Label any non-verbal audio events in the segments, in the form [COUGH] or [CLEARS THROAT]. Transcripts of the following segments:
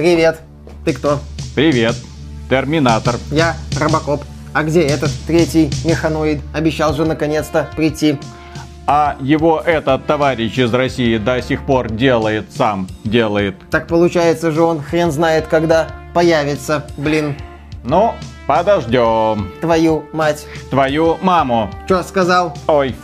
Привет. Ты кто? Привет. Терминатор. Я Робокоп. А где этот третий механоид? Обещал же наконец-то прийти. А его этот товарищ из России до сих пор делает сам, делает. Так получается же он хрен знает когда появится, блин. Ну, подождем. Твою мать. Твою маму. Что сказал? Ой.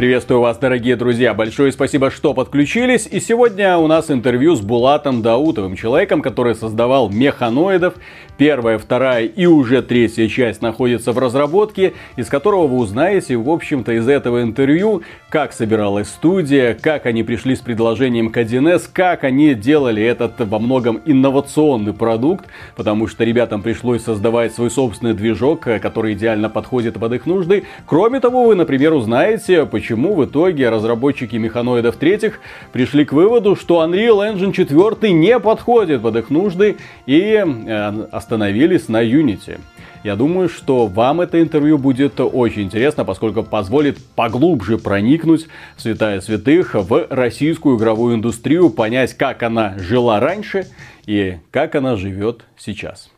Приветствую вас, дорогие друзья. Большое спасибо, что подключились. И сегодня у нас интервью с Булатом Даутовым, человеком, который создавал механоидов. Первая, вторая и уже третья часть находится в разработке, из которого вы узнаете, в общем-то, из этого интервью, как собиралась студия, как они пришли с предложением к 1С, как они делали этот во многом инновационный продукт, потому что ребятам пришлось создавать свой собственный движок, который идеально подходит под их нужды. Кроме того, вы, например, узнаете, почему в итоге разработчики механоидов третьих пришли к выводу, что Unreal Engine 4 не подходит под их нужды и э, остановились на Unity. Я думаю, что вам это интервью будет очень интересно, поскольку позволит поглубже проникнуть в святая святых в российскую игровую индустрию, понять, как она жила раньше и как она живет сейчас.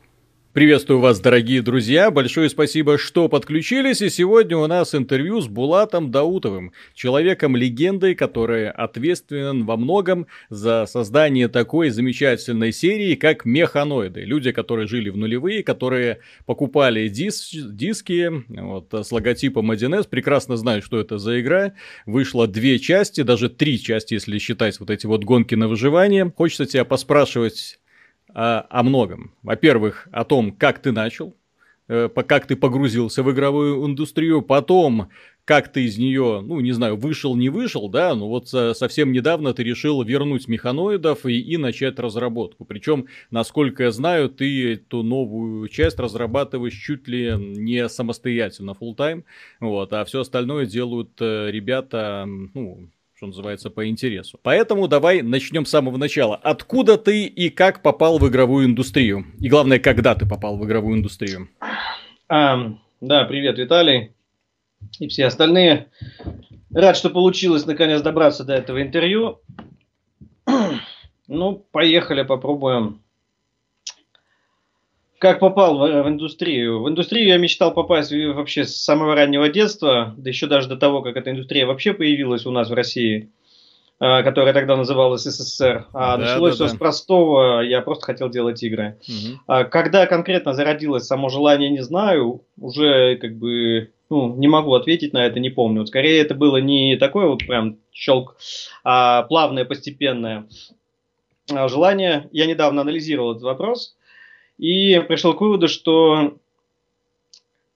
Приветствую вас, дорогие друзья. Большое спасибо, что подключились. И сегодня у нас интервью с Булатом Даутовым, человеком-легендой, который ответственен во многом за создание такой замечательной серии, как Механоиды. Люди, которые жили в нулевые, которые покупали дис диски вот, с логотипом 1С, прекрасно знают, что это за игра. Вышло две части, даже три части, если считать вот эти вот гонки на выживание. Хочется тебя поспрашивать о, о многом. Во-первых, о том, как ты начал, э, как ты погрузился в игровую индустрию, потом, как ты из нее, ну, не знаю, вышел, не вышел, да, но вот совсем недавно ты решил вернуть механоидов и, и начать разработку. Причем, насколько я знаю, ты эту новую часть разрабатываешь чуть ли не самостоятельно, full time, вот, а все остальное делают э, ребята, ну, что называется, по интересу. Поэтому давай начнем с самого начала. Откуда ты и как попал в игровую индустрию? И главное, когда ты попал в игровую индустрию? А, да, привет, Виталий. И все остальные. Рад, что получилось наконец добраться до этого интервью. [CLEARS THROAT] Ну, поехали, попробуем как попал в, в индустрию? В индустрию я мечтал попасть вообще с самого раннего детства, да еще даже до того, как эта индустрия вообще появилась у нас в России, э, которая тогда называлась СССР. А да, началось да, все да. с простого, я просто хотел делать игры. Угу. А когда конкретно зародилось само желание, не знаю, уже как бы ну, не могу ответить на это, не помню. Вот скорее это было не такое вот прям щелк, а плавное, постепенное а желание. Я недавно анализировал этот вопрос и пришел к выводу, что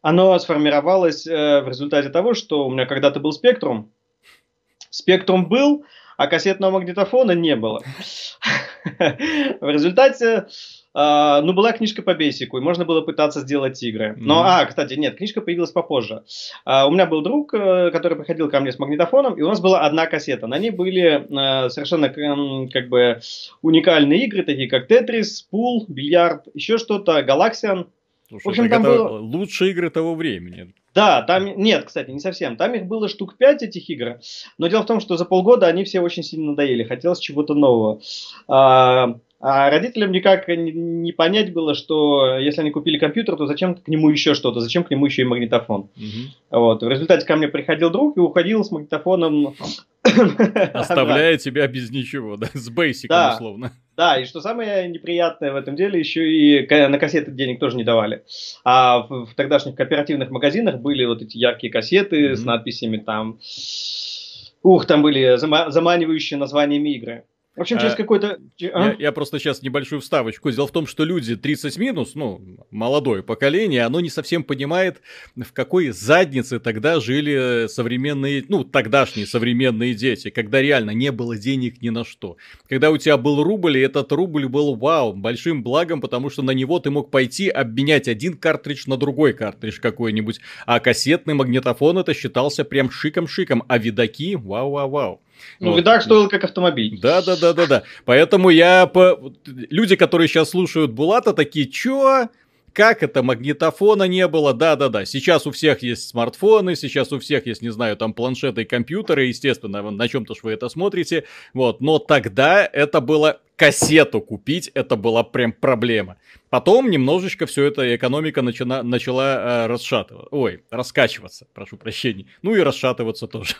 оно сформировалось э, в результате того, что у меня когда-то был спектрум. Спектрум был, а кассетного магнитофона не было. [LAUGHS] В результате Uh, ну, была книжка по бейсику, и можно было пытаться сделать игры. Но, mm-hmm. а, кстати, нет, книжка появилась попозже. Uh, у меня был друг, uh, который приходил ко мне с магнитофоном, и у нас была одна кассета. На ней были совершенно как бы уникальные игры, такие как Тетрис, Пул, Бильярд, еще что-то, Галаксиан. Слушай, в общем, там было... лучшие игры того времени. Да, там нет, кстати, не совсем. Там их было штук 5 этих игр. Но дело в том, что за полгода они все очень сильно надоели. Хотелось чего-то нового. А родителям никак не понять было, что если они купили компьютер, то зачем к нему еще что-то, зачем к нему еще и магнитофон. Угу. Вот. В результате ко мне приходил друг и уходил с магнитофоном. [COUGHS] Оставляя тебя без ничего, да, с бейсиком да. условно. Да, и что самое неприятное в этом деле, еще и на кассеты денег тоже не давали. А в, в тогдашних кооперативных магазинах были вот эти яркие кассеты mm-hmm. с надписями там. Ух, там были заманивающие названиями игры. В общем, через а, какой-то... А? Я, я просто сейчас небольшую вставочку. Дело в том, что люди 30 минус, ну, молодое поколение, оно не совсем понимает, в какой заднице тогда жили современные, ну, тогдашние современные дети, когда реально не было денег ни на что. Когда у тебя был рубль, и этот рубль был, вау, большим благом, потому что на него ты мог пойти обменять один картридж на другой картридж какой-нибудь, а кассетный магнитофон это считался прям шиком-шиком, а видаки, вау-вау-вау. Ну, вот. видак стоил как автомобиль. Да, да, да, да, да. Поэтому я по... люди, которые сейчас слушают Булата, такие, чё? как это, магнитофона не было, да-да-да, сейчас у всех есть смартфоны, сейчас у всех есть, не знаю, там планшеты и компьютеры, естественно, на чем-то ж вы это смотрите, вот, но тогда это было кассету купить, это была прям проблема. Потом немножечко все это экономика начала, начала э, расшатываться, ой, раскачиваться, прошу прощения, ну и расшатываться тоже.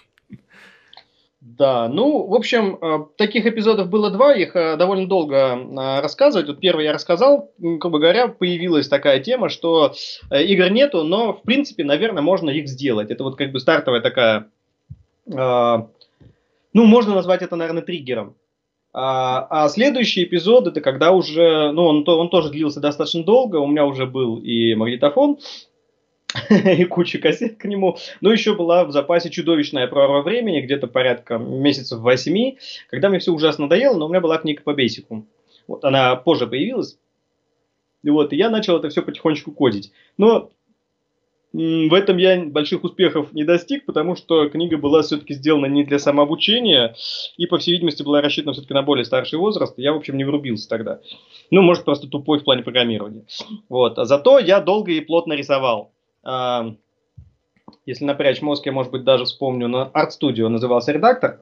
Да, ну, в общем, э, таких эпизодов было два, их э, довольно долго э, рассказывать. Вот первый я рассказал, грубо говоря, появилась такая тема, что игр нету, но, в принципе, наверное, можно их сделать. Это вот как бы стартовая такая, ну, можно назвать это, наверное, триггером. А, а следующий эпизод, это когда уже, ну, он, он тоже длился достаточно долго, у меня уже был и магнитофон, [LAUGHS] и куча кассет к нему. Но еще была в запасе чудовищная прорва времени, где-то порядка месяцев восьми, когда мне все ужасно надоело, но у меня была книга по бейсику. Вот она позже появилась. И вот, и я начал это все потихонечку кодить. Но в этом я больших успехов не достиг, потому что книга была все-таки сделана не для самообучения и, по всей видимости, была рассчитана все-таки на более старший возраст. Я, в общем, не врубился тогда. Ну, может, просто тупой в плане программирования. Вот. А зато я долго и плотно рисовал если напрячь мозг, я, может быть, даже вспомню, на Studio назывался редактор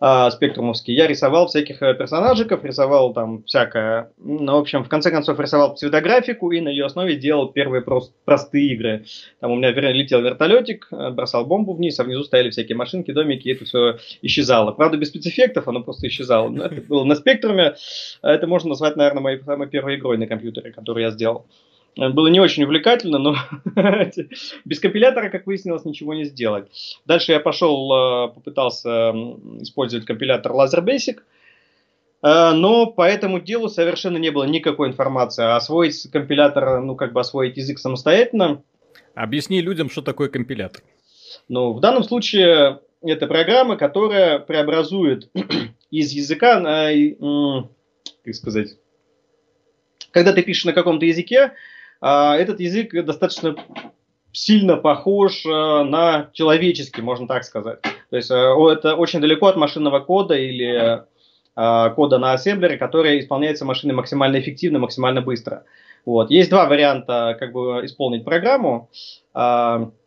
э, спектрумовский. Я рисовал всяких э, персонажиков, рисовал там всякое. Ну, в общем, в конце концов, рисовал псевдографику и на ее основе делал первые прост, простые игры. Там у меня летел вертолетик, э, бросал бомбу вниз, а внизу стояли всякие машинки, домики, и это все исчезало. Правда, без спецэффектов оно просто исчезало. Но это было на спектруме. Это можно назвать, наверное, моей самой первой игрой на компьютере, которую я сделал. Было не очень увлекательно, но [LAUGHS] без компилятора, как выяснилось, ничего не сделать. Дальше я пошел, э, попытался использовать компилятор LaserBasic, э, но по этому делу совершенно не было никакой информации. Освоить компилятор, ну как бы освоить язык самостоятельно. Объясни людям, что такое компилятор. Ну, в данном случае это программа, которая преобразует [CLEARS THROAT] из языка, как сказать, когда ты пишешь на каком-то языке, этот язык достаточно сильно похож э, на человеческий, можно так сказать. То есть э, это очень далеко от машинного кода или э, кода на ассемблере, который исполняется машиной максимально эффективно, максимально быстро. Вот. Есть два варианта как бы исполнить программу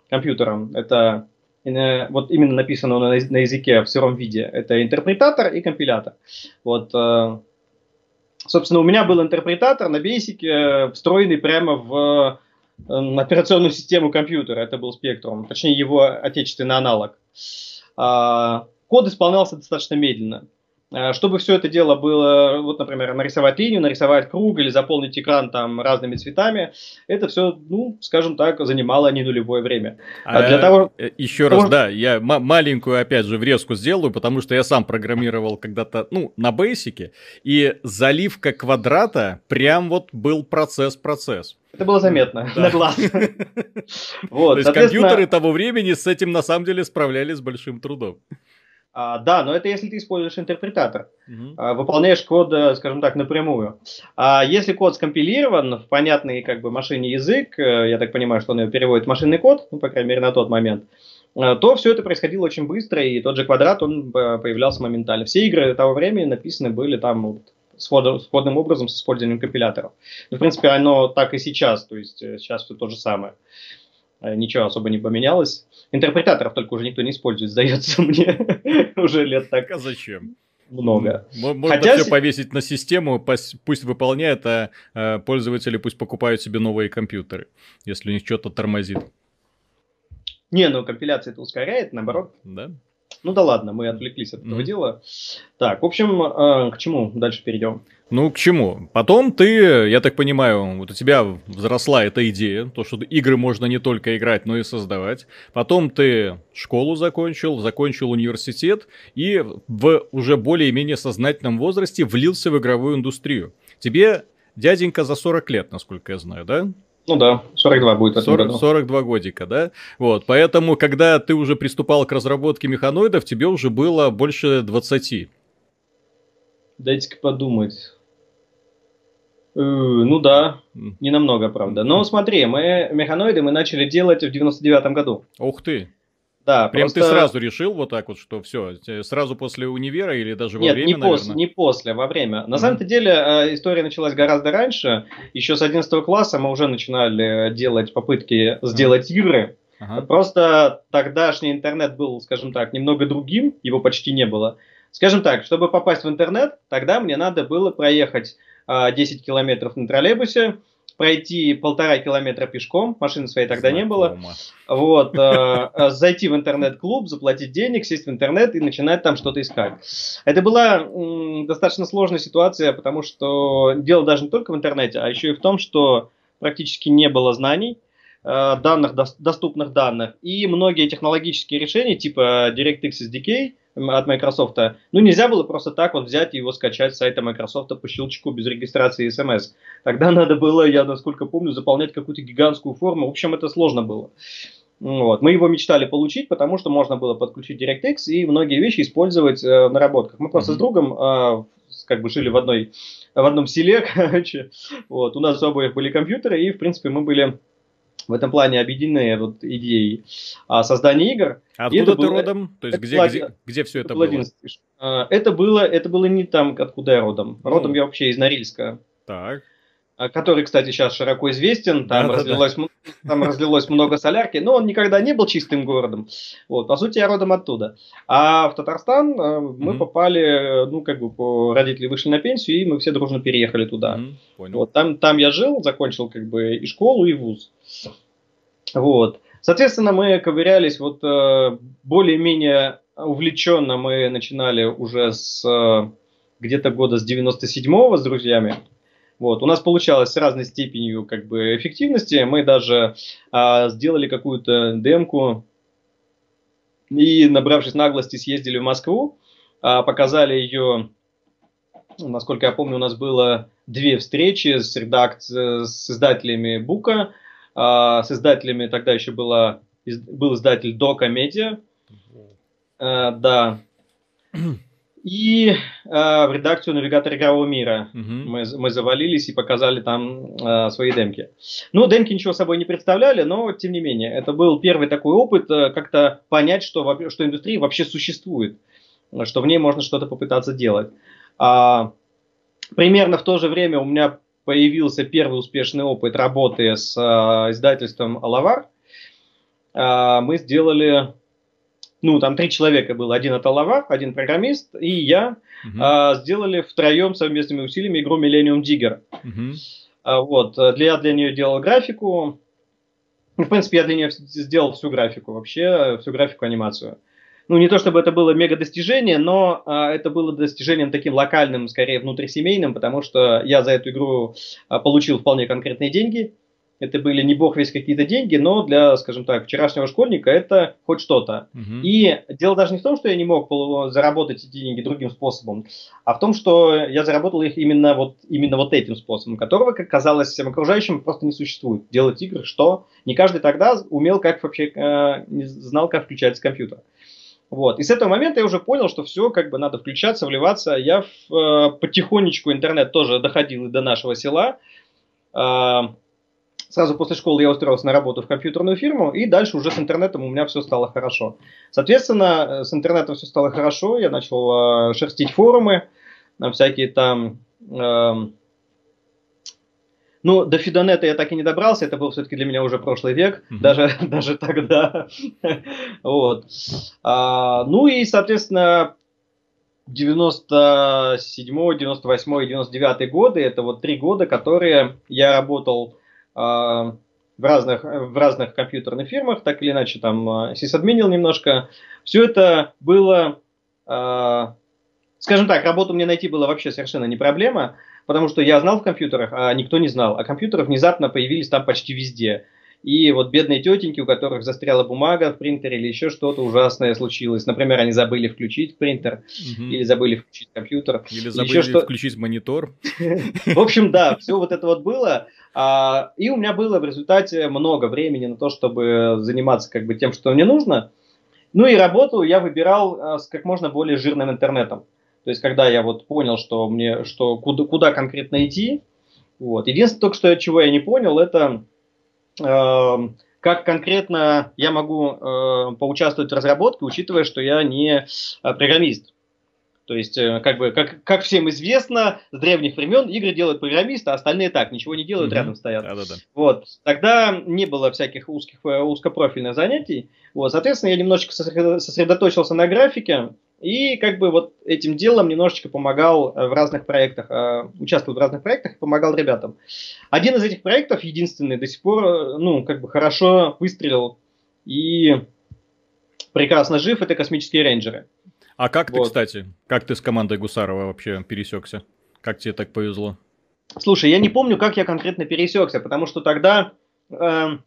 компьютером. Это вот именно написано на, на языке в сыром виде. Это интерпретатор и компилятор. Вот Собственно, у меня был интерпретатор на Basic, э, встроенный прямо в э, операционную систему компьютера. Это был Spectrum, точнее его отечественный аналог. А, код исполнялся достаточно медленно. Э, чтобы все это дело было, вот, например, нарисовать линию, нарисовать круг или заполнить экран там разными цветами, это все, ну, скажем так, занимало не нулевое время. А, а для того... Э, Еще раз, да, я маленькую, опять же, врезку сделаю, потому что я сам программировал когда-то, ну, на бейсике, и заливка квадрата прям вот был процесс-процесс. Это было заметно да. на глаз. [LAUGHS] вот, То есть компьютеры того времени с этим на самом деле справлялись с большим трудом. А, да, но это если ты используешь интерпретатор, угу. а, выполняешь код, э, скажем так, напрямую. А если код скомпилирован в понятный как бы машине язык, э, я так понимаю, что он его переводит в машинный код, ну, по крайней мере, на тот момент, э, то все это происходило очень быстро, и тот же квадрат, он появлялся моментально. Все игры того времени написаны были там вот, сходным образом с использованием компиляторов. Ну, в принципе, оно так и сейчас, то есть сейчас все то же самое. Ничего особо не поменялось. Интерпретаторов только уже никто не использует, сдается мне. [LAUGHS] уже лет так. А зачем? много. Можно Хотя... все повесить на систему, пусть выполняет, а, а пользователи пусть покупают себе новые компьютеры, если у них что-то тормозит. Не, ну компиляция это ускоряет, наоборот. Да. Ну да ладно, мы отвлеклись от этого mm. дела. Так, в общем, э, к чему дальше перейдем? Ну, к чему? Потом ты, я так понимаю, вот у тебя взросла эта идея, то, что игры можно не только играть, но и создавать. Потом ты школу закончил, закончил университет и в уже более-менее сознательном возрасте влился в игровую индустрию. Тебе дяденька за 40 лет, насколько я знаю, да? Ну да, 42 будет в этом 40, году. 42 годика, да? Вот, поэтому, когда ты уже приступал к разработке механоидов, тебе уже было больше 20. Дайте-ка подумать. Э, ну да, не намного, правда. Но смотри, мы механоиды мы начали делать в 99 году. Ух ты. Да, Прям просто... ты сразу решил вот так вот, что все, сразу после универа или даже во Нет, время, не, пос, не после, во время. На mm-hmm. самом-то деле э, история началась гораздо раньше. Еще с 11 класса мы уже начинали делать попытки сделать mm-hmm. игры. Ага. Просто тогдашний интернет был, скажем так, немного другим, его почти не было. Скажем так, чтобы попасть в интернет, тогда мне надо было проехать э, 10 километров на троллейбусе, пройти полтора километра пешком, машины своей тогда Знакомо. не было, вот, э, э, зайти в интернет-клуб, заплатить денег, сесть в интернет и начинать там что-то искать. Это была м, достаточно сложная ситуация, потому что дело даже не только в интернете, а еще и в том, что практически не было знаний, э, данных, доступных данных, и многие технологические решения типа DirectX SDK – от Microsoft, ну нельзя было просто так вот взять и его скачать с сайта Microsoft по щелчку без регистрации смс. Тогда [LAUGHS] надо было, я насколько помню, заполнять какую-то гигантскую форму. В общем, это сложно было. Вот. Мы его мечтали получить, потому что можно было подключить DirectX и многие вещи использовать э, в наработках. Мы просто mm-hmm. с другом э, как бы жили в одной в одном селе, [LAUGHS] короче. Вот. У нас у обоих были компьютеры, и, в принципе, мы были в этом плане объединены вот идеей а, создания игр. А откуда ты было, родом? То есть где, было, где, где все это, это было? 11, а, это было? Это было не там, откуда я родом. Ну. Родом я вообще из Норильска. Так. А, который, кстати, сейчас широко известен, там, да, разлилось, да, там разлилось много солярки, но он никогда не был чистым городом. Вот, по сути, я родом оттуда. А в Татарстан э, мы mm-hmm. попали, ну, как бы, родители вышли на пенсию, и мы все дружно переехали туда. Mm-hmm. Понял. Вот, там, там я жил, закончил, как бы, и школу, и вуз. Вот. Соответственно, мы ковырялись вот э, более-менее увлеченно мы начинали уже с э, где-то года с 97-го с друзьями. Вот. У нас получалось с разной степенью как бы, эффективности. Мы даже а, сделали какую-то демку и, набравшись наглости, съездили в Москву, а, показали ее, насколько я помню, у нас было две встречи с, редак... с издателями Бука, а, с издателями тогда еще была, был издатель Дока Медиа. А, да. [CLEARS THROAT] И э, в редакцию навигатора игрового мира угу. мы, мы завалились и показали там э, свои демки. Ну, демки ничего собой не представляли, но тем не менее, это был первый такой опыт э, как-то понять, что, что индустрия вообще существует, что в ней можно что-то попытаться делать. А, примерно в то же время у меня появился первый успешный опыт работы с э, издательством Алавар. Э, мы сделали ну, там три человека было, один от Алава, один программист и я, угу. а, сделали втроем совместными усилиями игру Millennium Digger. Угу. А, вот, для, я для нее делал графику, ну, в принципе, я для нее сделал всю графику вообще, всю графику анимацию. Ну, не то чтобы это было мега достижение, но а, это было достижением таким локальным, скорее внутрисемейным, потому что я за эту игру а, получил вполне конкретные деньги. Это были не бог весь какие-то деньги, но для, скажем так, вчерашнего школьника это хоть что-то. Угу. И дело даже не в том, что я не мог заработать эти деньги другим способом, а в том, что я заработал их именно вот, именно вот этим способом, которого, как казалось всем окружающим, просто не существует. Делать игры, что? Не каждый тогда умел, как вообще, э, не знал, как включается компьютер. Вот. И с этого момента я уже понял, что все, как бы надо включаться, вливаться. Я в, э, потихонечку интернет тоже доходил и до нашего села. Э, Сразу после школы я устроился на работу в компьютерную фирму, и дальше уже с интернетом у меня все стало хорошо. Соответственно, э, с интернетом все стало хорошо, я начал э, шерстить форумы, на всякие там... Э, ну, до Фидонета я так и не добрался, это был все-таки для меня уже прошлый век, mm-hmm. даже, [LAUGHS] даже тогда. вот. А, ну и, соответственно, 97, 98, 99 годы, это вот три года, которые я работал в разных, в разных компьютерных фирмах, так или иначе, там, а, сисадминил немножко. Все это было, а, скажем так, работу мне найти было вообще совершенно не проблема, потому что я знал в компьютерах, а никто не знал. А компьютеры внезапно появились там почти везде. И вот бедные тетеньки, у которых застряла бумага в принтере или еще что-то ужасное случилось. Например, они забыли включить принтер, угу. или забыли включить компьютер. Или забыли что... включить монитор. [LAUGHS] В общем, да, все вот это вот было. А, и у меня было в результате много времени на то, чтобы заниматься как бы тем, что мне нужно. Ну и работу я выбирал а, с как можно более жирным интернетом. То есть, когда я вот понял, что мне, что куда, куда конкретно идти, вот. Единственное, только что чего я не понял, это Эм, как конкретно я могу э, поучаствовать в разработке, учитывая, что я не э, программист. То есть, э, как бы, как, как всем известно, с древних времен игры делают программисты, а остальные так, ничего не делают, mm-hmm. рядом стоят. Да-да-да. Вот. Тогда не было всяких узких, э, узкопрофильных занятий. Вот. Соответственно, я немножечко сосредоточился на графике, и как бы вот этим делом немножечко помогал э, в разных проектах, участвовал в разных проектах и помогал ребятам. Один из этих проектов, единственный, до сих пор, ну, как бы хорошо выстрелил и прекрасно жив, это космические рейнджеры. А как вот. ты, кстати, как ты с командой Гусарова вообще пересекся? Как тебе так повезло? Слушай, я не помню, как я конкретно пересекся, потому что тогда э,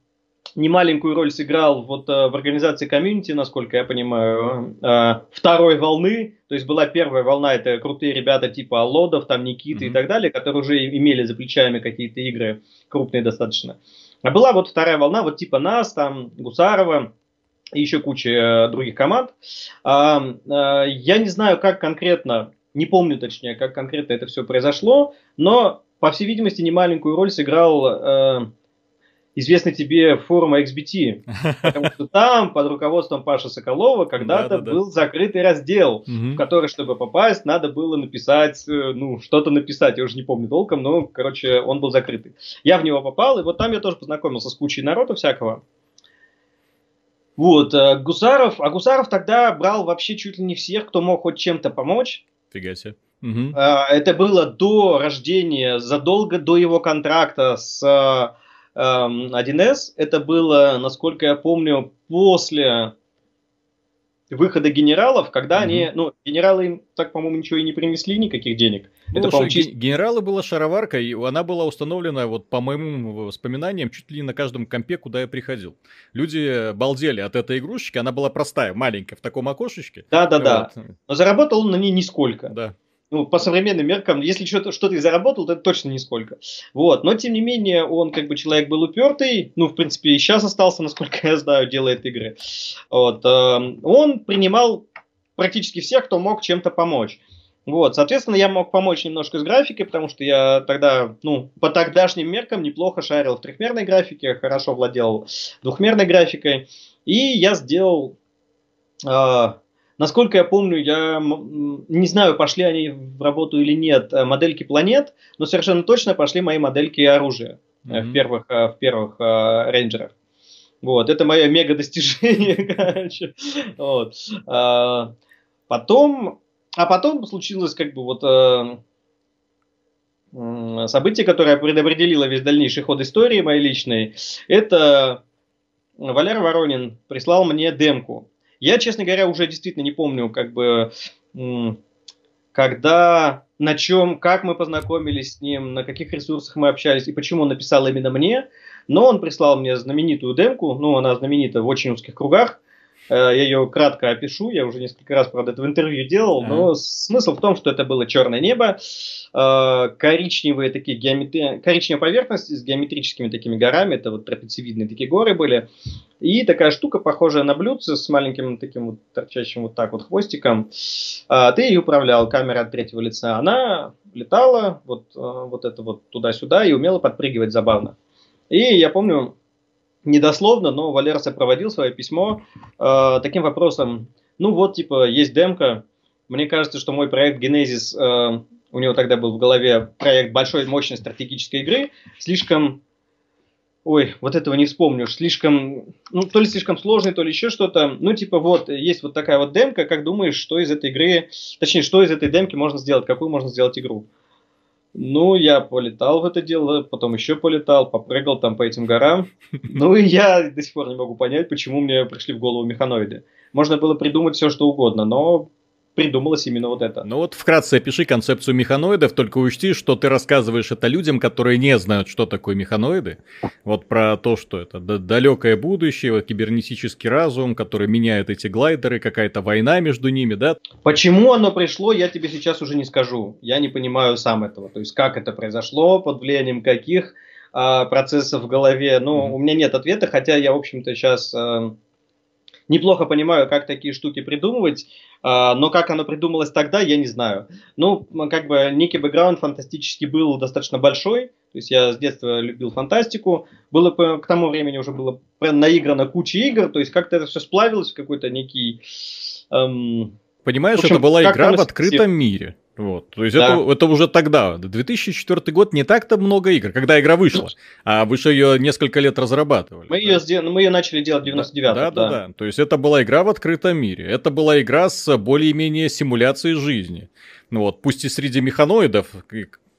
немаленькую роль сыграл вот э, в организации комьюнити, насколько я понимаю, э, второй волны. То есть была первая волна, это крутые ребята типа Лодов, там Никиты mm-hmm. и так далее, которые уже имели за плечами какие-то игры крупные достаточно. А была вот вторая волна, вот типа нас, там Гусарова, и еще куча э, других команд. А, я не знаю, как конкретно, не помню точнее, как конкретно это все произошло, но, по всей видимости, немаленькую роль сыграл э, известный тебе форум XBT, [LAUGHS] потому что там под руководством Паши Соколова когда-то был закрытый раздел, в который, чтобы попасть, надо было написать, э, ну, что-то написать, я уже не помню толком, но, короче, он был закрытый. Я в него попал, и вот там я тоже познакомился с кучей народа всякого, вот, э, Гусаров, а Гусаров тогда брал вообще чуть ли не всех, кто мог хоть чем-то помочь. Фига себе. Угу. Это было до рождения, задолго до его контракта с 1С. Эм, Это было, насколько я помню, после выхода генералов, когда mm-hmm. они, ну, генералы им так, по-моему, ничего и не принесли, никаких денег. Ну, это, чист... генералы была шароварка, и она была установлена, вот по моим воспоминаниям, чуть ли не на каждом компе, куда я приходил. Люди балдели от этой игрушечки, она была простая, маленькая, в таком окошечке. Да-да-да, вот. но заработал он на ней нисколько. Да ну, по современным меркам, если что-то что и заработал, то это точно нисколько. Вот. Но, тем не менее, он как бы человек был упертый, ну, в принципе, и сейчас остался, [LAUGHS] насколько я знаю, делает игры. Вот. Эм, он принимал практически всех, кто мог чем-то помочь. Вот, соответственно, я мог помочь немножко с графикой, потому что я тогда, ну, по тогдашним меркам неплохо шарил в трехмерной графике, хорошо владел двухмерной графикой. И я сделал э, Насколько я помню, я не знаю, пошли они в работу или нет, э, модельки планет, но совершенно точно пошли мои модельки оружия mm-hmm. в первых, э, в первых uh, рейнджерах. Вот, это мое мега достижение, [LAUGHS] короче. Вот. А, потом, а потом случилось как бы вот событие, которое предопределило весь дальнейший ход истории моей личной. Это Валера Воронин прислал мне демку я, честно говоря, уже действительно не помню, как бы, когда, на чем, как мы познакомились с ним, на каких ресурсах мы общались и почему он написал именно мне. Но он прислал мне знаменитую демку, ну, она знаменита в очень узких кругах. Э, я ее кратко опишу, я уже несколько раз, правда, это в интервью делал, но смысл в том, что это было черное небо, э, коричневые такие геометри... коричневая поверхность с геометрическими такими горами, это вот трапециевидные такие горы были, и такая штука, похожая на блюдце с маленьким таким вот торчащим вот так вот хвостиком. А, ты ее управлял камерой от третьего лица. Она летала вот, вот это вот туда-сюда и умела подпрыгивать забавно. И я помню, недословно, но Валера сопроводил свое письмо э, таким вопросом. Ну вот, типа, есть демка. Мне кажется, что мой проект Genesis, э, у него тогда был в голове проект большой мощной стратегической игры, слишком Ой, вот этого не вспомнишь. Слишком, ну, то ли слишком сложный, то ли еще что-то. Ну, типа, вот, есть вот такая вот демка. Как думаешь, что из этой игры, точнее, что из этой демки можно сделать? Какую можно сделать игру? Ну, я полетал в это дело, потом еще полетал, попрыгал там по этим горам. [LAUGHS] Ну, и я до сих пор не могу понять, почему мне пришли в голову механоиды. Можно было придумать все, что угодно, но придумалось именно вот это. Ну вот вкратце опиши концепцию механоидов, только учти, что ты рассказываешь это людям, которые не знают, что такое механоиды. Вот про то, что это далекое будущее, кибернетический разум, который меняет эти глайдеры, какая-то война между ними, да? Почему оно пришло, я тебе сейчас уже не скажу. Я не понимаю сам этого. То есть как это произошло, под влиянием каких а, процессов в голове. Ну, mm-hmm. у меня нет ответа, хотя я, в общем-то, сейчас... А, неплохо понимаю, как такие штуки придумывать, но как оно придумалось тогда, я не знаю. Ну, как бы некий бэкграунд фантастически был достаточно большой, То есть я с детства любил фантастику. Было к тому времени уже было наиграно куча игр. То есть как-то это все сплавилось в какой-то некий... Эм, Понимаешь, в общем, это была игра в открытом мире. Вот. То есть да. это, это уже тогда. 2004 год не так-то много игр, когда игра вышла. А вы же ее несколько лет разрабатывали. Мы, ее, сдел... мы ее начали делать в 99 да, да, да, да. То есть это была игра в открытом мире. Это была игра с более-менее симуляцией жизни. Ну вот, пусть и среди механоидов,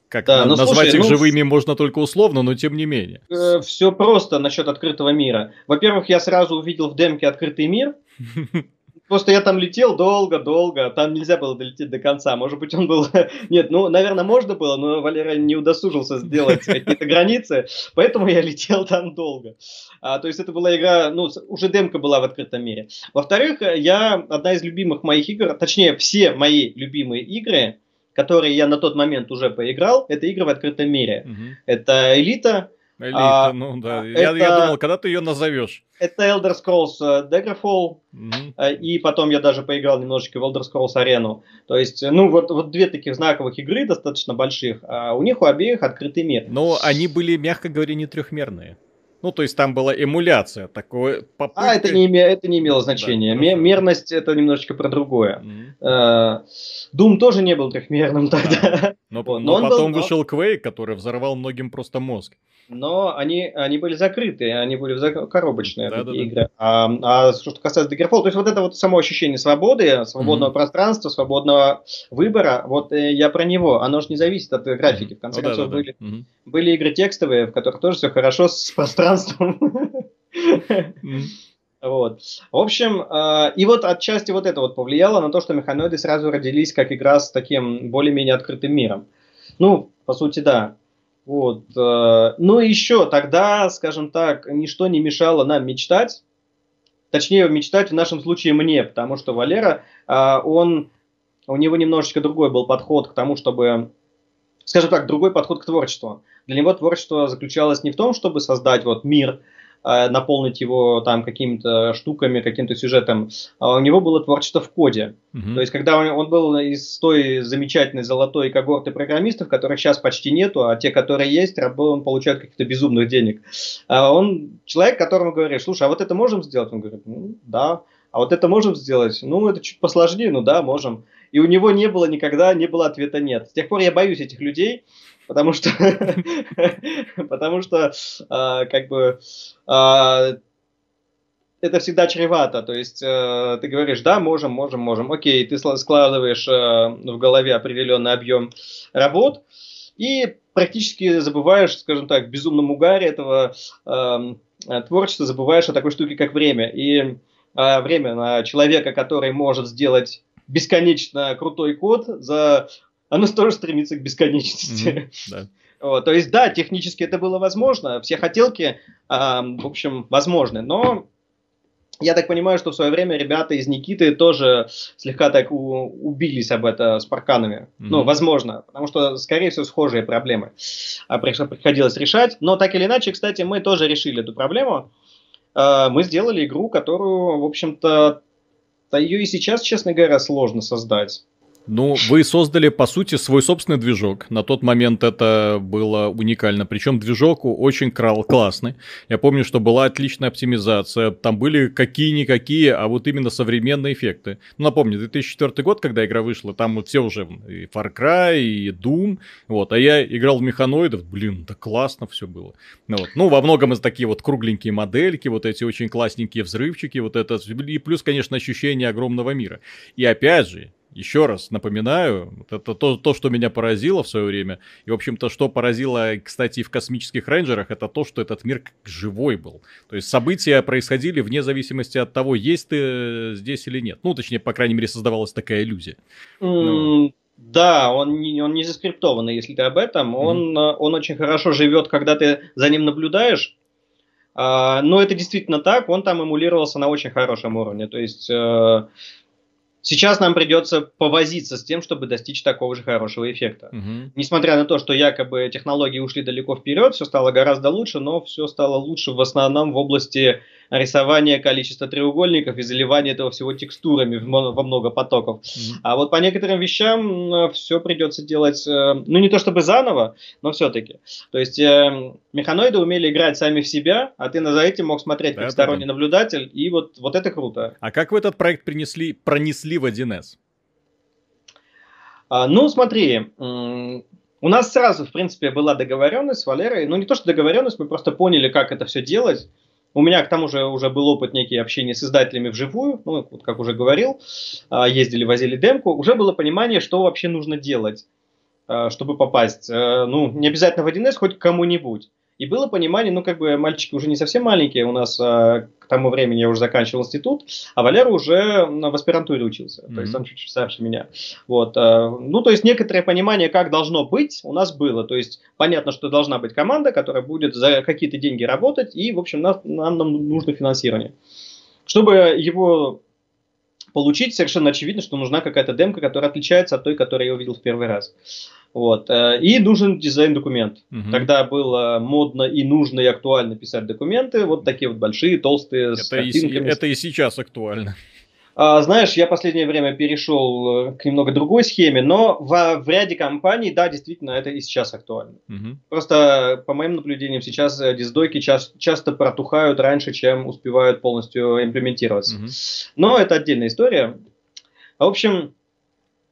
как да, на, назвать слушай, их ну, живыми можно только условно, но тем не менее. Э, все просто насчет открытого мира. Во-первых, я сразу увидел в демке открытый мир. [LAUGHS] Просто я там летел долго-долго, там нельзя было долететь до конца. Может быть, он был... [LAUGHS] Нет, ну, наверное, можно было, но Валера не удосужился сделать какие-то границы, поэтому я летел там долго. А, то есть это была игра, ну, уже демка была в открытом мире. Во-вторых, я одна из любимых моих игр, точнее, все мои любимые игры, которые я на тот момент уже поиграл, это игры в открытом мире. Угу. Это Элита, Элита, а, ну да. Это, я, я думал, когда ты ее назовешь. Это Elder Scrolls э, Daggerfall, mm-hmm. и потом я даже поиграл немножечко в Elder Scrolls Arena. То есть, ну вот, вот две таких знаковых игры, достаточно больших, а у них у обеих открытый мир. Но они были, мягко говоря, не трехмерные. Ну, то есть там была эмуляция такой попытка... А, это не, име... это не имело значения. Да, Мерность это немножечко про другое. Mm-hmm. Doom тоже не был трехмерным тогда. Да. Но, [LAUGHS] вот. но, но потом был... вышел Quake, который взорвал многим просто мозг. Но они, они были закрытые, они были коробочные, да, такие да, игры. Да. А, а что касается Daggerfall, то есть вот это вот само ощущение свободы, свободного mm-hmm. пространства, свободного выбора, вот э, я про него. Оно же не зависит от графики. В конце ну, концов, да, да, были, да. Mm-hmm. были игры текстовые, в которых тоже все хорошо с пространством. Mm-hmm. Вот. В общем, э, и вот отчасти вот это вот повлияло на то, что механоиды сразу родились как игра с таким более-менее открытым миром. Ну, по сути, да. Вот. Э, ну и еще тогда, скажем так, ничто не мешало нам мечтать. Точнее, мечтать в нашем случае мне, потому что Валера, э, он, у него немножечко другой был подход к тому, чтобы, скажем так, другой подход к творчеству. Для него творчество заключалось не в том, чтобы создать вот мир, наполнить его там какими-то штуками, каким-то сюжетом. А у него было творчество в коде. Uh-huh. То есть, когда он, он был из той замечательной золотой когорты программистов, которых сейчас почти нету, а те, которые есть, он получает каких-то безумных денег. А он человек, которому говоришь, слушай, а вот это можем сделать? Он говорит, ну, да. А вот это можем сделать? Ну, это чуть посложнее, ну да, можем. И у него не было никогда, не было ответа нет. С тех пор я боюсь этих людей, потому что, [LAUGHS] потому что, а, как бы, а, это всегда чревато. То есть э, ты говоришь, да, можем, можем, можем. Окей, ты складываешь э, в голове определенный объем работ и практически забываешь, скажем так, в безумном угаре этого эм, творчества, забываешь о такой штуке, как время. И э, время на человека, который может сделать бесконечно крутой код за оно тоже стремится к бесконечности. Mm-hmm, да. Вот, то есть, да, технически это было возможно, все хотелки, э, в общем, возможны, но я так понимаю, что в свое время ребята из Никиты тоже слегка так у, убились об это с парканами. Mm-hmm. Ну, возможно, потому что, скорее всего, схожие проблемы а, приходилось решать. Но так или иначе, кстати, мы тоже решили эту проблему. Э, мы сделали игру, которую, в общем-то, ее и сейчас, честно говоря, сложно создать. Ну, вы создали, по сути, свой собственный движок. На тот момент это было уникально. Причем движок очень классный. Я помню, что была отличная оптимизация. Там были какие-никакие, а вот именно современные эффекты. Ну, напомню, 2004 год, когда игра вышла, там вот все уже и Far Cry, и Doom. Вот, а я играл в механоидов. Блин, да классно все было. Ну, вот. ну во многом из такие вот кругленькие модельки, вот эти очень классненькие взрывчики, вот это. И плюс, конечно, ощущение огромного мира. И опять же, еще раз напоминаю, это то, то, что меня поразило в свое время. И, в общем-то, что поразило, кстати, в космических рейнджерах, это то, что этот мир живой был. То есть события происходили вне зависимости от того, есть ты здесь или нет. Ну, точнее, по крайней мере, создавалась такая иллюзия. Mm, Да, он не, он не заскриптованный, если ты об этом. Он, mm. он очень хорошо живет, когда ты за ним наблюдаешь. А, но это действительно так, он там эмулировался на очень хорошем уровне. То есть... Сейчас нам придется повозиться с тем, чтобы достичь такого же хорошего эффекта. Угу. Несмотря на то, что якобы технологии ушли далеко вперед, все стало гораздо лучше, но все стало лучше в основном в области рисование количества треугольников и заливание этого всего текстурами во много потоков. Mm-hmm. А вот по некоторым вещам все придется делать, э, ну не то чтобы заново, но все-таки. То есть э, механоиды умели играть сами в себя, а ты за этим мог смотреть как да, сторонний да. наблюдатель, и вот, вот это круто. А как вы этот проект принесли, пронесли в 1С? А, ну, смотри, у нас сразу, в принципе, была договоренность с Валерой. Ну, не то, что договоренность, мы просто поняли, как это все делать. У меня к тому же уже был опыт некий общения с издателями вживую, ну, вот как уже говорил, а, ездили, возили демку. Уже было понимание, что вообще нужно делать, а, чтобы попасть. Э, ну, не обязательно в 1С, хоть кому-нибудь. И было понимание, ну, как бы мальчики уже не совсем маленькие, у нас а, к тому времени я уже заканчивал институт, а Валера уже в аспирантуре учился, mm-hmm. то есть он чуть-чуть старше меня. Вот, а, ну, то есть некоторое понимание, как должно быть, у нас было. То есть понятно, что должна быть команда, которая будет за какие-то деньги работать, и, в общем, нам, нам нужно финансирование. Чтобы его получить, совершенно очевидно, что нужна какая-то демка, которая отличается от той, которую я увидел в первый раз. Вот. Э, и нужен дизайн-документ. Угу. Тогда было модно и нужно и актуально писать документы, вот такие вот большие, толстые, это с картинками. И, это и сейчас актуально. А, знаешь, я последнее время перешел э, к немного другой схеме, но в, в ряде компаний, да, действительно, это и сейчас актуально. Угу. Просто, по моим наблюдениям, сейчас э, диздоки ча- часто протухают раньше, чем успевают полностью имплементироваться. Угу. Но это отдельная история. В общем,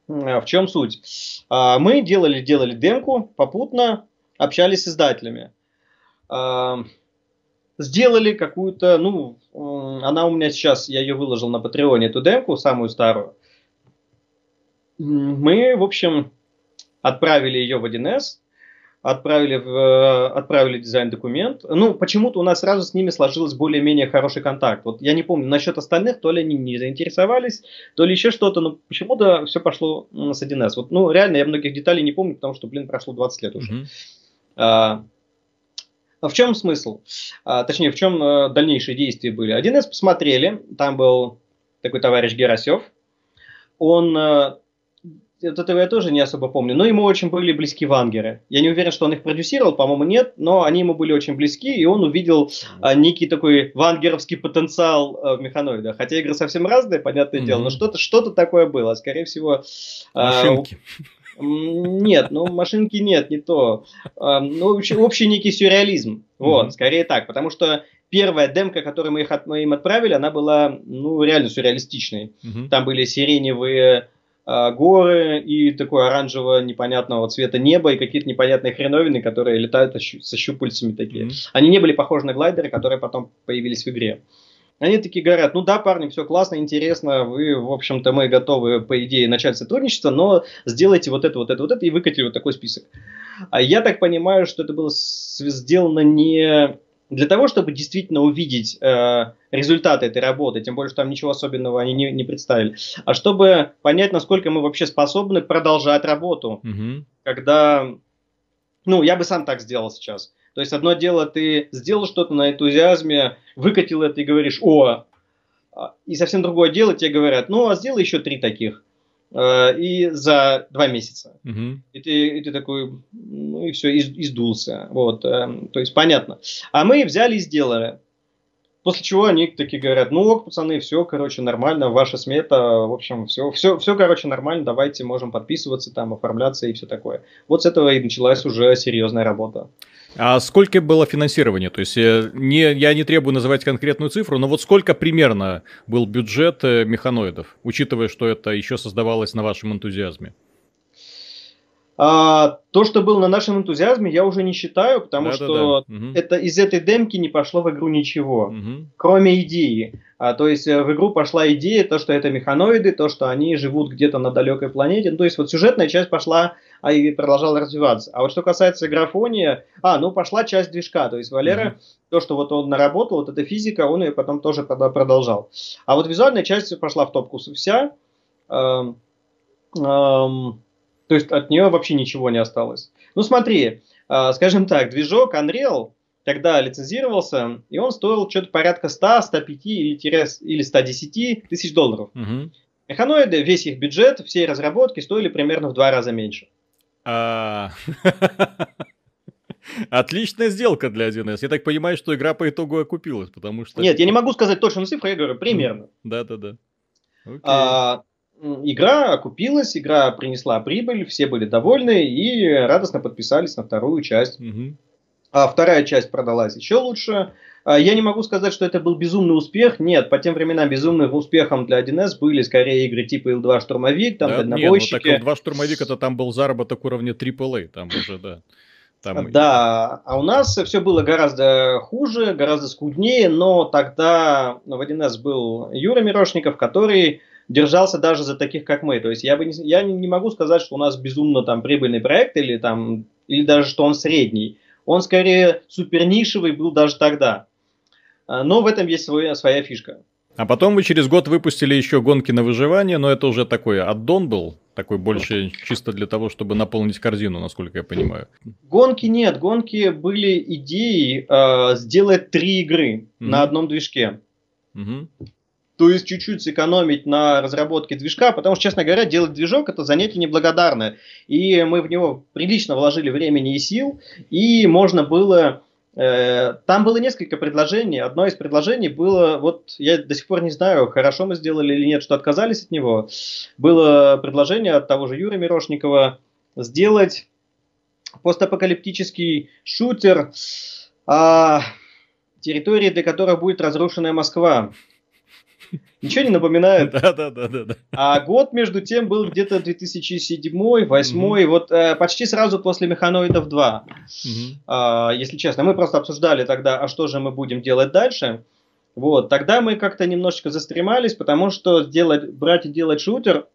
в чем суть? А, мы делали, делали демку, попутно общались с издателями. Сделали какую-то, ну, она у меня сейчас, я ее выложил на Патреоне, эту демку, самую старую. Мы, в общем, отправили ее в 1С, отправили, в, э, отправили дизайн-документ. Ну, почему-то у нас сразу с ними сложилось более-менее хороший контакт. Вот я не помню насчет остальных, то ли они не заинтересовались, то ли еще что-то, но почему-то все пошло с 1С. Вот, ну, реально, я многих деталей не помню, потому что, блин, прошло 20 лет уже. Mm-hmm. А, в чем смысл? А, точнее, в чем а, дальнейшие действия были? 1С посмотрели, там был такой товарищ Герасев, он а, вот этого я тоже не особо помню, но ему очень были близки вангеры. Я не уверен, что он их продюсировал, по-моему, нет, но они ему были очень близки, и он увидел а, некий такой вангеровский потенциал а, в механоидах. Хотя игры совсем разные, понятное mm-hmm. дело, но что-то, что-то такое было. Скорее всего... А, Машинки. Нет, ну машинки нет, не то. Ну, общий, общий некий сюрреализм. Вот, mm-hmm. скорее так, потому что первая демка, которую мы, их от, мы им отправили, она была, ну, реально сюрреалистичной. Mm-hmm. Там были сиреневые а, горы и такое оранжевого непонятного цвета небо и какие-то непонятные хреновины, которые летают со щупальцами такие. Mm-hmm. Они не были похожи на глайдеры, которые потом появились в игре. Они такие говорят, ну да, парни, все классно, интересно, вы, в общем-то, мы готовы, по идее, начать сотрудничество, но сделайте вот это, вот это, вот это, и выкатили вот такой список. А я так понимаю, что это было сделано не для того, чтобы действительно увидеть э, результаты этой работы, тем более, что там ничего особенного они не, не представили, а чтобы понять, насколько мы вообще способны продолжать работу, угу. когда, ну, я бы сам так сделал сейчас. То есть одно дело, ты сделал что-то на энтузиазме, выкатил это и говоришь, о, а, и совсем другое дело, тебе говорят, ну, а сделай еще три таких. Э, и за два месяца. Угу. И, ты, и ты такой, ну и все, из, издулся. Вот, э, то есть понятно. А мы взяли и сделали. После чего они такие говорят, ну ок, пацаны, все, короче, нормально, ваша смета, в общем, все, все, все, короче, нормально, давайте можем подписываться, там, оформляться и все такое. Вот с этого и началась уже серьезная работа. А сколько было финансирования? То есть э, не, я не требую называть конкретную цифру, но вот сколько примерно был бюджет э, механоидов, учитывая, что это еще создавалось на вашем энтузиазме? А, то, что было на нашем энтузиазме, я уже не считаю, потому да, что да, да. Угу. это из этой демки не пошло в игру ничего, угу. кроме идеи. А, то есть э, в игру пошла идея, то, что это механоиды, то, что они живут где-то на далекой планете. Ну, то есть вот сюжетная часть пошла а и продолжала развиваться. А вот что касается графония, а, ну пошла часть движка. То есть Валера, угу. то, что вот он наработал, вот эта физика, он ее потом тоже продолжал. А вот визуальная часть пошла в топку вся. Эм, эм, то есть от нее вообще ничего не осталось. Ну смотри, э, скажем так, движок Unreal тогда лицензировался, и он стоил что-то порядка 100, 105 или, или 110 тысяч долларов. Угу. Механоиды, весь их бюджет, все разработки стоили примерно в два раза меньше. А. [LAUGHS] Отличная сделка для 1С. Я так понимаю, что игра по итогу окупилась, потому что... Нет, я не могу сказать точно цифру, я говорю примерно. Да-да-да. А, игра окупилась, игра принесла прибыль, все были довольны и радостно подписались на вторую часть. Угу. А вторая часть продалась еще лучше. А, я не могу сказать, что это был безумный успех. Нет, по тем временам безумным успехом для 1С были скорее игры типа Ил-2 Штурмовик, там да, дальнобойщики. Нет, ну, так Ил-2 Штурмовик это там был заработок уровня AAA, там уже, да. Там... Да, а у нас все было гораздо хуже, гораздо скуднее, но тогда в 1С был Юра Мирошников, который держался даже за таких, как мы. То есть я, бы не, я не могу сказать, что у нас безумно там прибыльный проект или, там, или даже что он средний. Он скорее супер нишевый был даже тогда. А, но в этом есть своя, своя фишка. А потом вы через год выпустили еще гонки на выживание, но это уже такой аддон был, такой больше чисто для того, чтобы наполнить корзину, насколько я понимаю. Гонки нет, гонки были идеей э, сделать три игры mm-hmm. на одном движке. Mm-hmm. То есть чуть-чуть сэкономить на разработке движка, потому что, честно говоря, делать движок это занятие неблагодарное. И мы в него прилично вложили времени и сил, и можно было Э, там было несколько предложений. Одно из предложений было, вот я до сих пор не знаю, хорошо мы сделали или нет, что отказались от него. Было предложение от того же Юрия Мирошникова сделать постапокалиптический шутер, а, территории, для которой будет разрушенная Москва. Ничего не напоминает? Да, да, да, да. А год, между тем, был где-то 2007 2008 mm-hmm. вот э, почти сразу после Механоидов 2. Mm-hmm. А, если честно, мы просто обсуждали тогда, а что же мы будем делать дальше. Вот, тогда мы как-то немножечко застремались, потому что сделать, брать и делать шутер,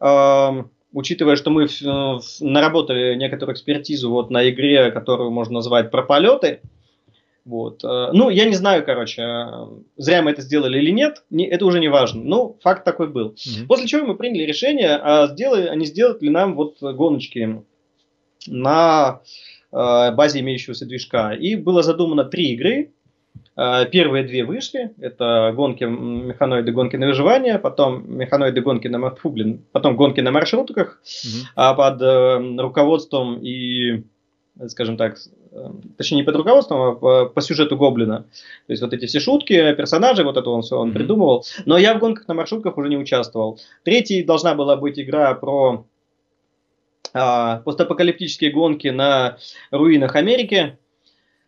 э, учитывая, что мы в, в, наработали некоторую экспертизу вот на игре, которую можно назвать про полеты, вот. Э, ну, я не знаю, короче, э, зря мы это сделали или нет, не, это уже не важно. Ну, факт такой был. Mm-hmm. После чего мы приняли решение, а, сделать, а не сделать ли нам вот гоночки на э, базе имеющегося движка. И было задумано три игры. Первые две вышли. Это гонки механоиды, гонки на выживание, потом механоиды, гонки на, фу, блин, потом гонки на маршрутках mm-hmm. под руководством и скажем так, точнее не под руководством, а по, по сюжету Гоблина. То есть вот эти все шутки, персонажи, вот это он все он mm-hmm. придумывал. Но я в гонках на маршрутках уже не участвовал. Третий должна была быть игра про а, постапокалиптические гонки на руинах Америки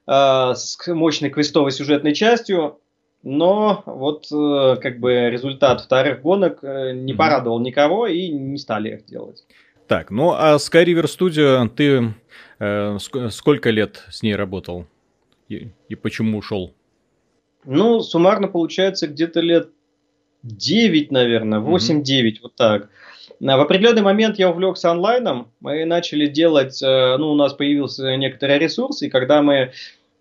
а, с мощной квестовой сюжетной частью. Но вот э, как бы результат вторых гонок э, не mm-hmm. порадовал никого и не стали их делать. Так, ну а Sky River Studio ты э, сколько лет с ней работал и, и почему ушел? Ну, суммарно получается где-то лет 9, наверное, 8-9, mm-hmm. вот так. В определенный момент я увлекся онлайном, мы начали делать, э, ну, у нас появился некоторый ресурс, и когда мы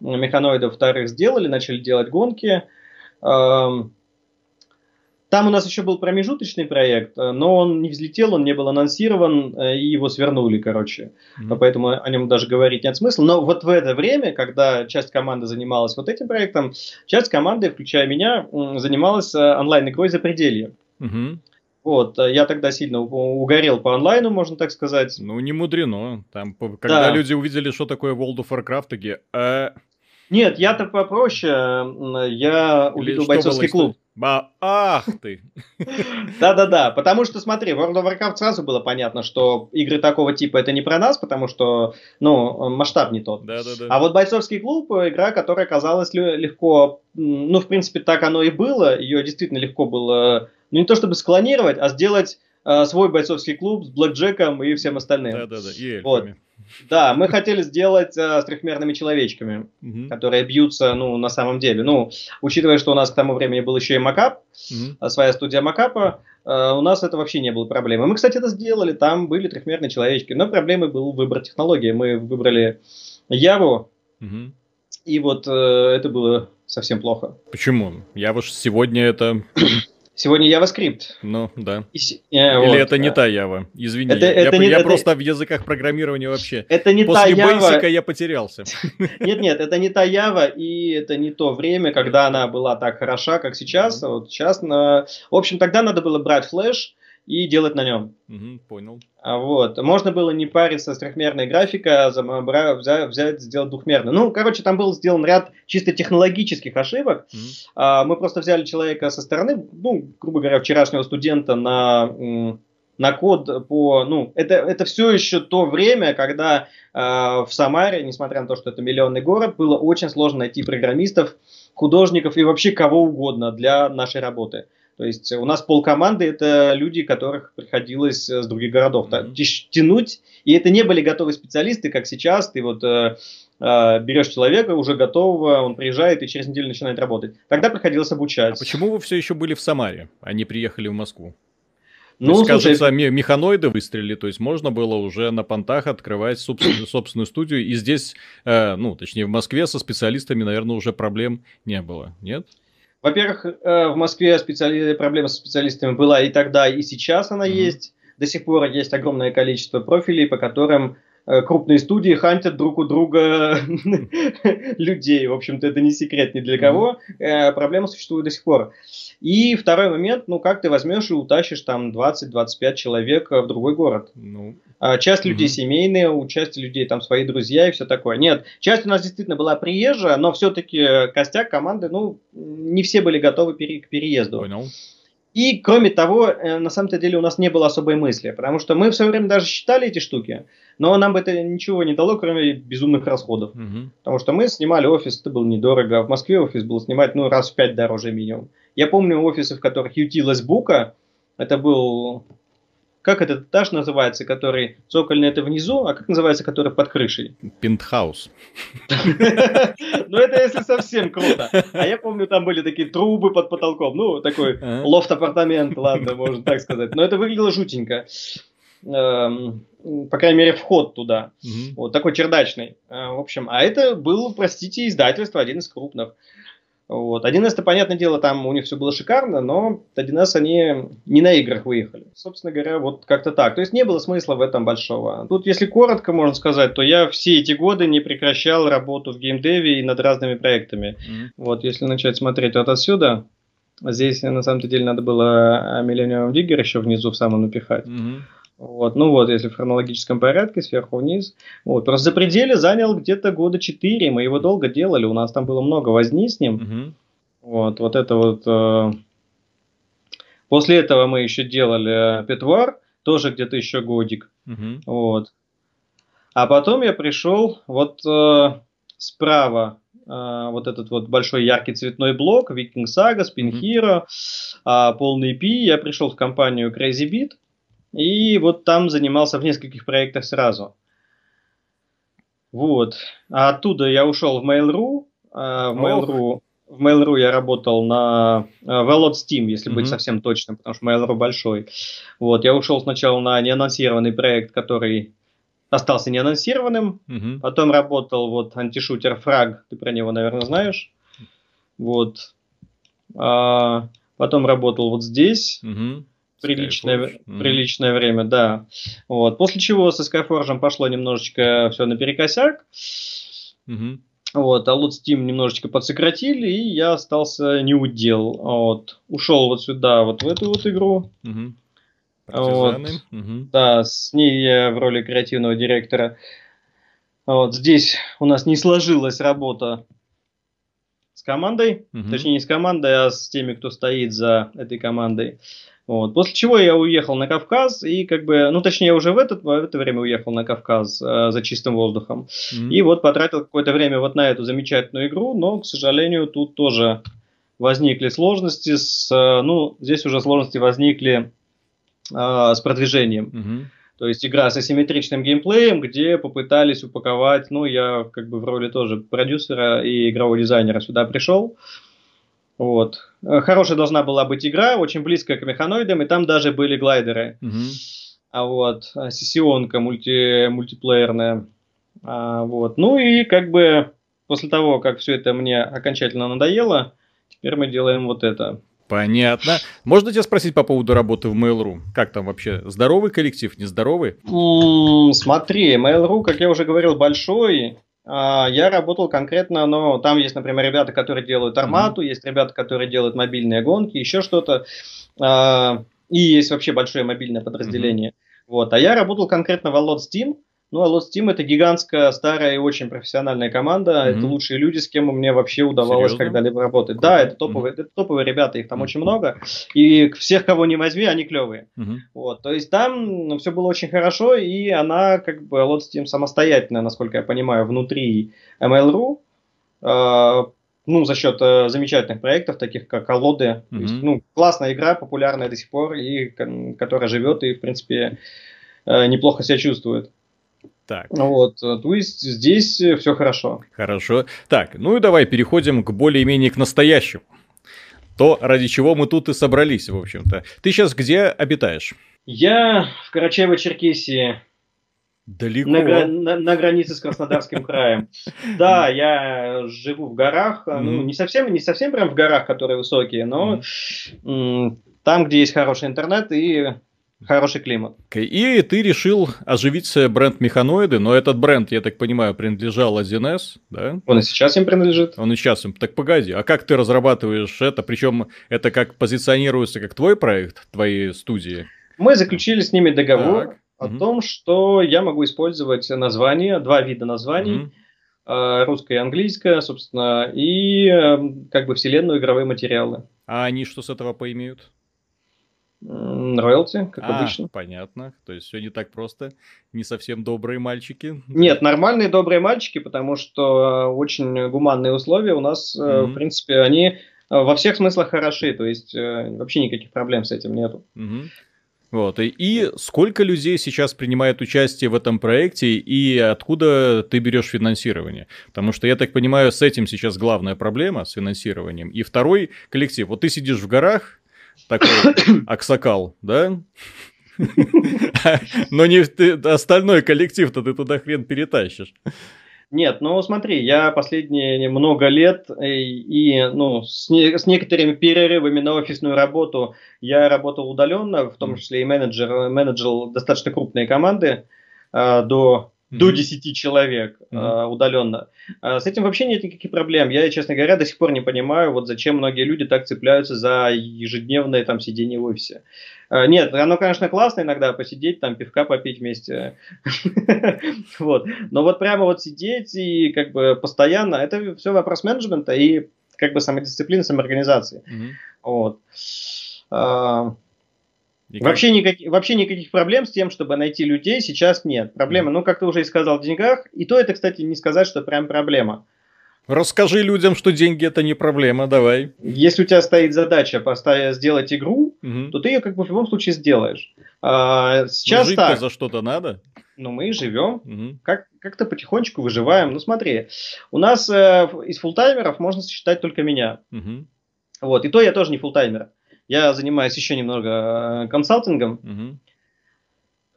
механоидов вторых сделали, начали делать гонки, эм, там у нас еще был промежуточный проект, э, но он не взлетел, он не был анонсирован, э, и его свернули, короче. Mm-hmm. Поэтому о нем даже говорить нет смысла. Но вот в это время, когда часть команды занималась вот этим проектом, часть команды, включая меня, занималась онлайн-игрой за пределье. Mm-hmm. Вот, я тогда сильно угорел по онлайну, можно так сказать. Ну, не мудрено. Там, когда да. люди увидели, что такое World of Warcraft, такие... Э... Нет, я-то попроще. Я увидел бойцовский клуб. Ба, ах ты! Да-да-да, потому что, смотри, в World of Warcraft сразу было понятно, что игры такого типа это не про нас, потому что, ну, масштаб не тот. Да-да-да. А вот бойцовский клуб, игра, которая казалась легко, ну, в принципе, так оно и было, ее действительно легко было, ну, не то чтобы склонировать, а сделать э, свой бойцовский клуб с блэкджеком и всем остальным. Да-да-да, и эльфами. Вот. Да, мы хотели сделать э, с трехмерными человечками, угу. которые бьются, ну, на самом деле. Ну, учитывая, что у нас к тому времени был еще и макап, угу. своя студия макапа, э, у нас это вообще не было проблемы. Мы, кстати, это сделали, там были трехмерные человечки, но проблемой был выбор технологии. Мы выбрали Яву, угу. и вот э, это было совсем плохо. Почему? Ява сегодня это Сегодня JavaScript. Ну, да. И, э, Или вот, это не та Java. Извини. Это, я это не, я это... просто в языках программирования вообще. Это не После та Java. После Basic я потерялся. [LAUGHS] Нет, нет, это не та Java, и это не то время, когда она была так хороша, как сейчас. Вот сейчас, на... в общем, тогда надо было брать флеш и делать на нем. Угу, понял. А вот. Можно было не париться с трехмерной графикой, а взять, взять, сделать двухмерную. Ну, короче, там был сделан ряд чисто технологических ошибок. Mm-hmm. А, мы просто взяли человека со стороны, ну, грубо говоря, вчерашнего студента на на код по, ну, это, это все еще то время, когда э, в Самаре, несмотря на то, что это миллионный город, было очень сложно найти программистов, художников и вообще кого угодно для нашей работы. То есть у нас полкоманды это люди, которых приходилось э, с других городов mm-hmm. тянуть, и это не были готовые специалисты, как сейчас. Ты вот э, э, берешь человека уже готового, он приезжает и через неделю начинает работать. Тогда приходилось обучать. А почему вы все еще были в Самаре, а не приехали в Москву? Ну, то есть, слушай, кажется, механоиды выстрелили, то есть можно было уже на понтах открывать собственную, [COUGHS] собственную студию, и здесь, э, ну, точнее, в Москве со специалистами, наверное, уже проблем не было, нет? Во-первых, э, в Москве специали... проблема со специалистами была и тогда, и сейчас она mm-hmm. есть. До сих пор есть огромное количество профилей, по которым крупные студии хантят друг у друга [LAUGHS] людей. В общем-то, это не секрет ни для кого. Э, проблема существует до сих пор. И второй момент, ну как ты возьмешь и утащишь там 20-25 человек в другой город? Ну. А часть людей семейные, у части людей там свои друзья и все такое. Нет, часть у нас действительно была приезжая, но все-таки костяк команды, ну, не все были готовы к переезду. Понял. И, кроме того, э, на самом-то деле у нас не было особой мысли, потому что мы в свое время даже считали эти штуки, но нам бы это ничего не дало, кроме безумных расходов. Угу. Потому что мы снимали офис, это было недорого, в Москве офис был снимать ну, раз в пять дороже минимум. Я помню офисы, в которых ютилась бука, это был как этот этаж называется, который цокольный это внизу, а как называется, который под крышей? Пентхаус. [LAUGHS] Ну, это если совсем круто. А я помню, там были такие трубы под потолком. Ну, такой лофт-апартамент, ладно, можно так сказать. Но это выглядело жутенько. Эм, по крайней мере, вход туда. Вот такой чердачный. Э, в общем, а это был, простите, издательство, один из крупных. Вот. 1С, понятное дело, там у них все было шикарно, но 1С они не на играх выехали. Собственно говоря, вот как-то так. То есть не было смысла в этом большого. Тут, если коротко можно сказать, то я все эти годы не прекращал работу в геймдеве и над разными проектами. Mm-hmm. Вот, если начать смотреть вот отсюда, здесь на самом деле надо было Millennium Digger еще внизу в самом напихать. Mm-hmm. Вот, ну вот, если в хронологическом порядке, сверху вниз. Вот, просто за пределе занял где-то года 4, мы его долго делали, у нас там было много возни с ним. Угу. Вот, вот это вот. Э... После этого мы еще делали Петвар, тоже где-то еще годик. Угу. Вот. А потом я пришел вот э, справа, э, вот этот вот большой яркий цветной блок, Saga, Spin Hero, э, полный P. Я пришел в компанию Crazy Beat. И вот там занимался в нескольких проектах сразу. Вот. А оттуда я ушел в Mail.ru. А в Mail.ru, в Mail.ru я работал на в Lot Steam, если mm-hmm. быть совсем точным, потому что Mail.ru большой. Вот. Я ушел сначала на неанонсированный проект, который остался неанонсированным. Mm-hmm. Потом работал вот антишутер Frag, ты про него, наверное, знаешь. Вот. А, потом работал вот здесь. Mm-hmm приличное, mm-hmm. приличное время, да. Вот. После чего со Skyforge пошло немножечко все наперекосяк. Mm-hmm. Вот, а Loot Steam немножечко подсократили, и я остался не удел. Вот. Ушел вот сюда, вот в эту вот игру. Mm-hmm. Вот. Угу. Да, с ней я в роли креативного директора. Вот здесь у нас не сложилась работа с командой, угу. точнее не с командой, а с теми, кто стоит за этой командой. Вот. После чего я уехал на Кавказ, и как бы, ну точнее, уже в, этот, в это время уехал на Кавказ э, за чистым воздухом. Mm-hmm. И вот потратил какое-то время вот на эту замечательную игру, но, к сожалению, тут тоже возникли сложности с, э, ну, здесь уже сложности возникли э, с продвижением. Mm-hmm. То есть игра с асимметричным геймплеем, где попытались упаковать, ну, я как бы в роли тоже продюсера и игрового дизайнера сюда пришел. Вот. Э, хорошая должна была быть игра, очень близкая к механоидам, и там даже были глайдеры. Угу. А вот, э, сессионка мульти, мультиплеерная. А, вот. Ну и как бы после того, как все это мне окончательно надоело, теперь мы делаем вот это. Понятно. Можно тебя спросить по поводу работы в Mail.ru? Как там вообще? Здоровый коллектив, нездоровый? Mm, смотри, Mail.ru, как я уже говорил, большой. А, я работал конкретно, но там есть, например, ребята, которые делают армату, mm-hmm. есть ребята, которые делают мобильные гонки, еще что-то. А, И есть вообще большое мобильное подразделение. Mm-hmm. Вот. А я работал конкретно в Allot Steam, ну, а Lost Team это гигантская, старая и очень профессиональная команда. Mm-hmm. Это лучшие люди, с кем мне вообще удавалось Серьезно? когда-либо работать. Круто. Да, это топовые, mm-hmm. это топовые ребята, их там mm-hmm. очень много. И всех, кого не возьми, они клевые. Mm-hmm. Вот, то есть там ну, все было очень хорошо, и она, как бы, Lost Team самостоятельная, насколько я понимаю, внутри ML.ru. Э, ну, за счет э, замечательных проектов, таких как Колоды. Mm-hmm. есть, ну, классная игра, популярная до сих пор, и которая живет и, в принципе, э, неплохо себя чувствует. Так. Вот, э, то есть здесь э, все хорошо. Хорошо. Так, ну и давай переходим к более-менее к настоящему. То, ради чего мы тут и собрались, в общем-то. Ты сейчас где обитаешь? Я в Карачаево-Черкесии. Далеко. На, на, на границе с Краснодарским краем. [LAUGHS] Да, я живу в горах. Ну, не совсем, не совсем прям в горах, которые высокие, но там, где есть хороший интернет и Хороший климат. И ты решил оживить бренд Механоиды, но этот бренд, я так понимаю, принадлежал 1С, да? Он и сейчас им принадлежит. Он и сейчас им. Так погоди, а как ты разрабатываешь это? Причем это как позиционируется как твой проект, твои студии? Мы заключили с ними договор так. о угу. том, что я могу использовать названия, два вида названий. Угу. Русское и английское, собственно, и эм, как бы вселенную игровые материалы. А они что с этого поимеют? Роялти, как а, обычно. Понятно. То есть все не так просто. Не совсем добрые мальчики. Нет, нормальные добрые мальчики, потому что очень гуманные условия у нас, mm-hmm. в принципе, они э, во всех смыслах хороши. То есть э, вообще никаких проблем с этим нету. Mm-hmm. Вот. И, и сколько людей сейчас принимает участие в этом проекте, и откуда ты берешь финансирование? Потому что, я так понимаю, с этим сейчас главная проблема, с финансированием. И второй коллектив. Вот ты сидишь в горах, такой [COUGHS] аксакал, да? [LAUGHS] Но не остальной коллектив-то ты туда хрен перетащишь. Нет, ну смотри, я последние много лет и, э, и ну, с, не, с некоторыми перерывами на офисную работу я работал удаленно, в том числе и менеджер, менеджер достаточно крупные команды э, до до 10 человек mm-hmm. э, удаленно. Э, с этим вообще нет никаких проблем. Я, честно говоря, до сих пор не понимаю, вот зачем многие люди так цепляются за ежедневное там сидение в офисе. Э, нет, оно, конечно, классно иногда посидеть, там пивка попить вместе. [LAUGHS] Вот. Но вот прямо вот сидеть и как бы постоянно, это все вопрос менеджмента и как бы самодисциплины, самоорганизации. Вот. А, Вообще, никак, вообще никаких проблем с тем, чтобы найти людей, сейчас нет. Проблема, ну, как ты уже и сказал, в деньгах. И то это, кстати, не сказать, что прям проблема. Расскажи людям, что деньги это не проблема, давай. Если у тебя стоит задача поставить, сделать игру, угу. то ты ее как бы в любом случае сделаешь. А, сейчас жить так. за что-то надо. Ну, мы живем, угу. как, как-то потихонечку выживаем. Ну, смотри, у нас э, из фултаймеров можно сосчитать только меня. Угу. Вот, и то я тоже не фултаймер. Я занимаюсь еще немного э, консалтингом. Угу.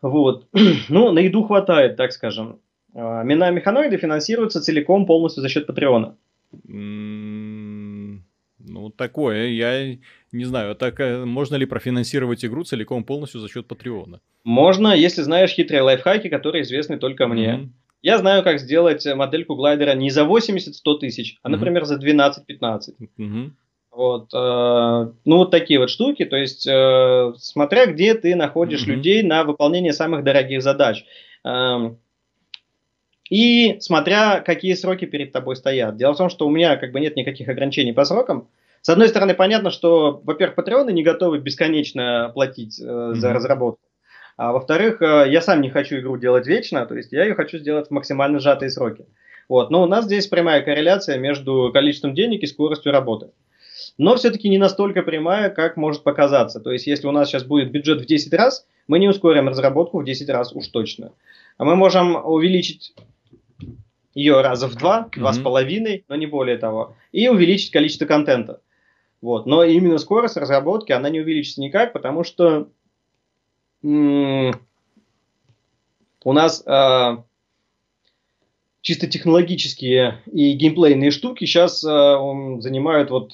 Вот. [CLEARS THROAT] ну, на еду хватает, так скажем. А, Мина механоиды финансируются целиком полностью за счет Патреона. ну, такое. Я не знаю, так э, можно ли профинансировать игру целиком полностью за счет Патреона? Можно, если знаешь хитрые лайфхаки, которые известны только мне. Mm-hmm. Я знаю, как сделать модельку глайдера не за 80-100 тысяч, а, например, mm-hmm. за 12-15. Mm-hmm. Вот, э, ну, вот такие вот штуки. То есть, э, смотря где ты находишь mm-hmm. людей на выполнение самых дорогих задач. Э, и смотря какие сроки перед тобой стоят. Дело в том, что у меня как бы нет никаких ограничений по срокам. С одной стороны, понятно, что, во-первых, патреоны не готовы бесконечно платить э, mm-hmm. за разработку. А во-вторых, э, я сам не хочу игру делать вечно, то есть я ее хочу сделать в максимально сжатые сроки. Вот. Но у нас здесь прямая корреляция между количеством денег и скоростью работы но все-таки не настолько прямая, как может показаться. То есть, если у нас сейчас будет бюджет в 10 раз, мы не ускорим разработку в 10 раз уж точно. А мы можем увеличить ее раза в два, два с половиной, но не более того, и увеличить количество контента. Вот. Но именно скорость разработки, она не увеличится никак, потому что у нас э, чисто технологические и геймплейные штуки сейчас э, занимают вот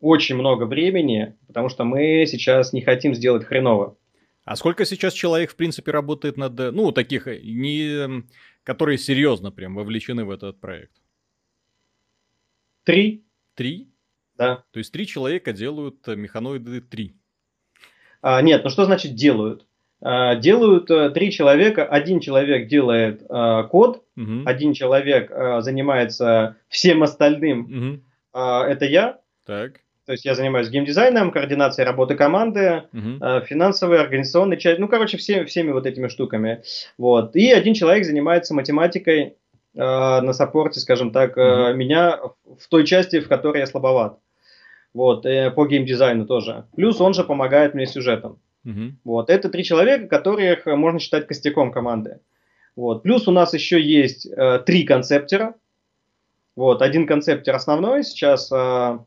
очень много времени, потому что мы сейчас не хотим сделать хреново. А сколько сейчас человек, в принципе, работает над, ну, таких, не, которые серьезно прям вовлечены в этот проект? Три. Три? Да. То есть три человека делают механоиды три. А, нет, ну что значит делают? А, делают а, три человека. Один человек делает а, код, угу. один человек а, занимается всем остальным. Угу. А, это я. Так. То есть я занимаюсь геймдизайном, координацией работы команды, э, финансовой, организационной частью, ну, короче, все, всеми вот этими штуками. Вот. И один человек занимается математикой э, на саппорте, скажем так, э, угу. меня в той части, в которой я слабоват. Вот, э, по геймдизайну тоже. Плюс он же помогает мне сюжетом. Угу. Вот, это три человека, которых можно считать костяком команды. Вот. Плюс у нас еще есть э, три концептера. Вот, один концептер основной сейчас... Э,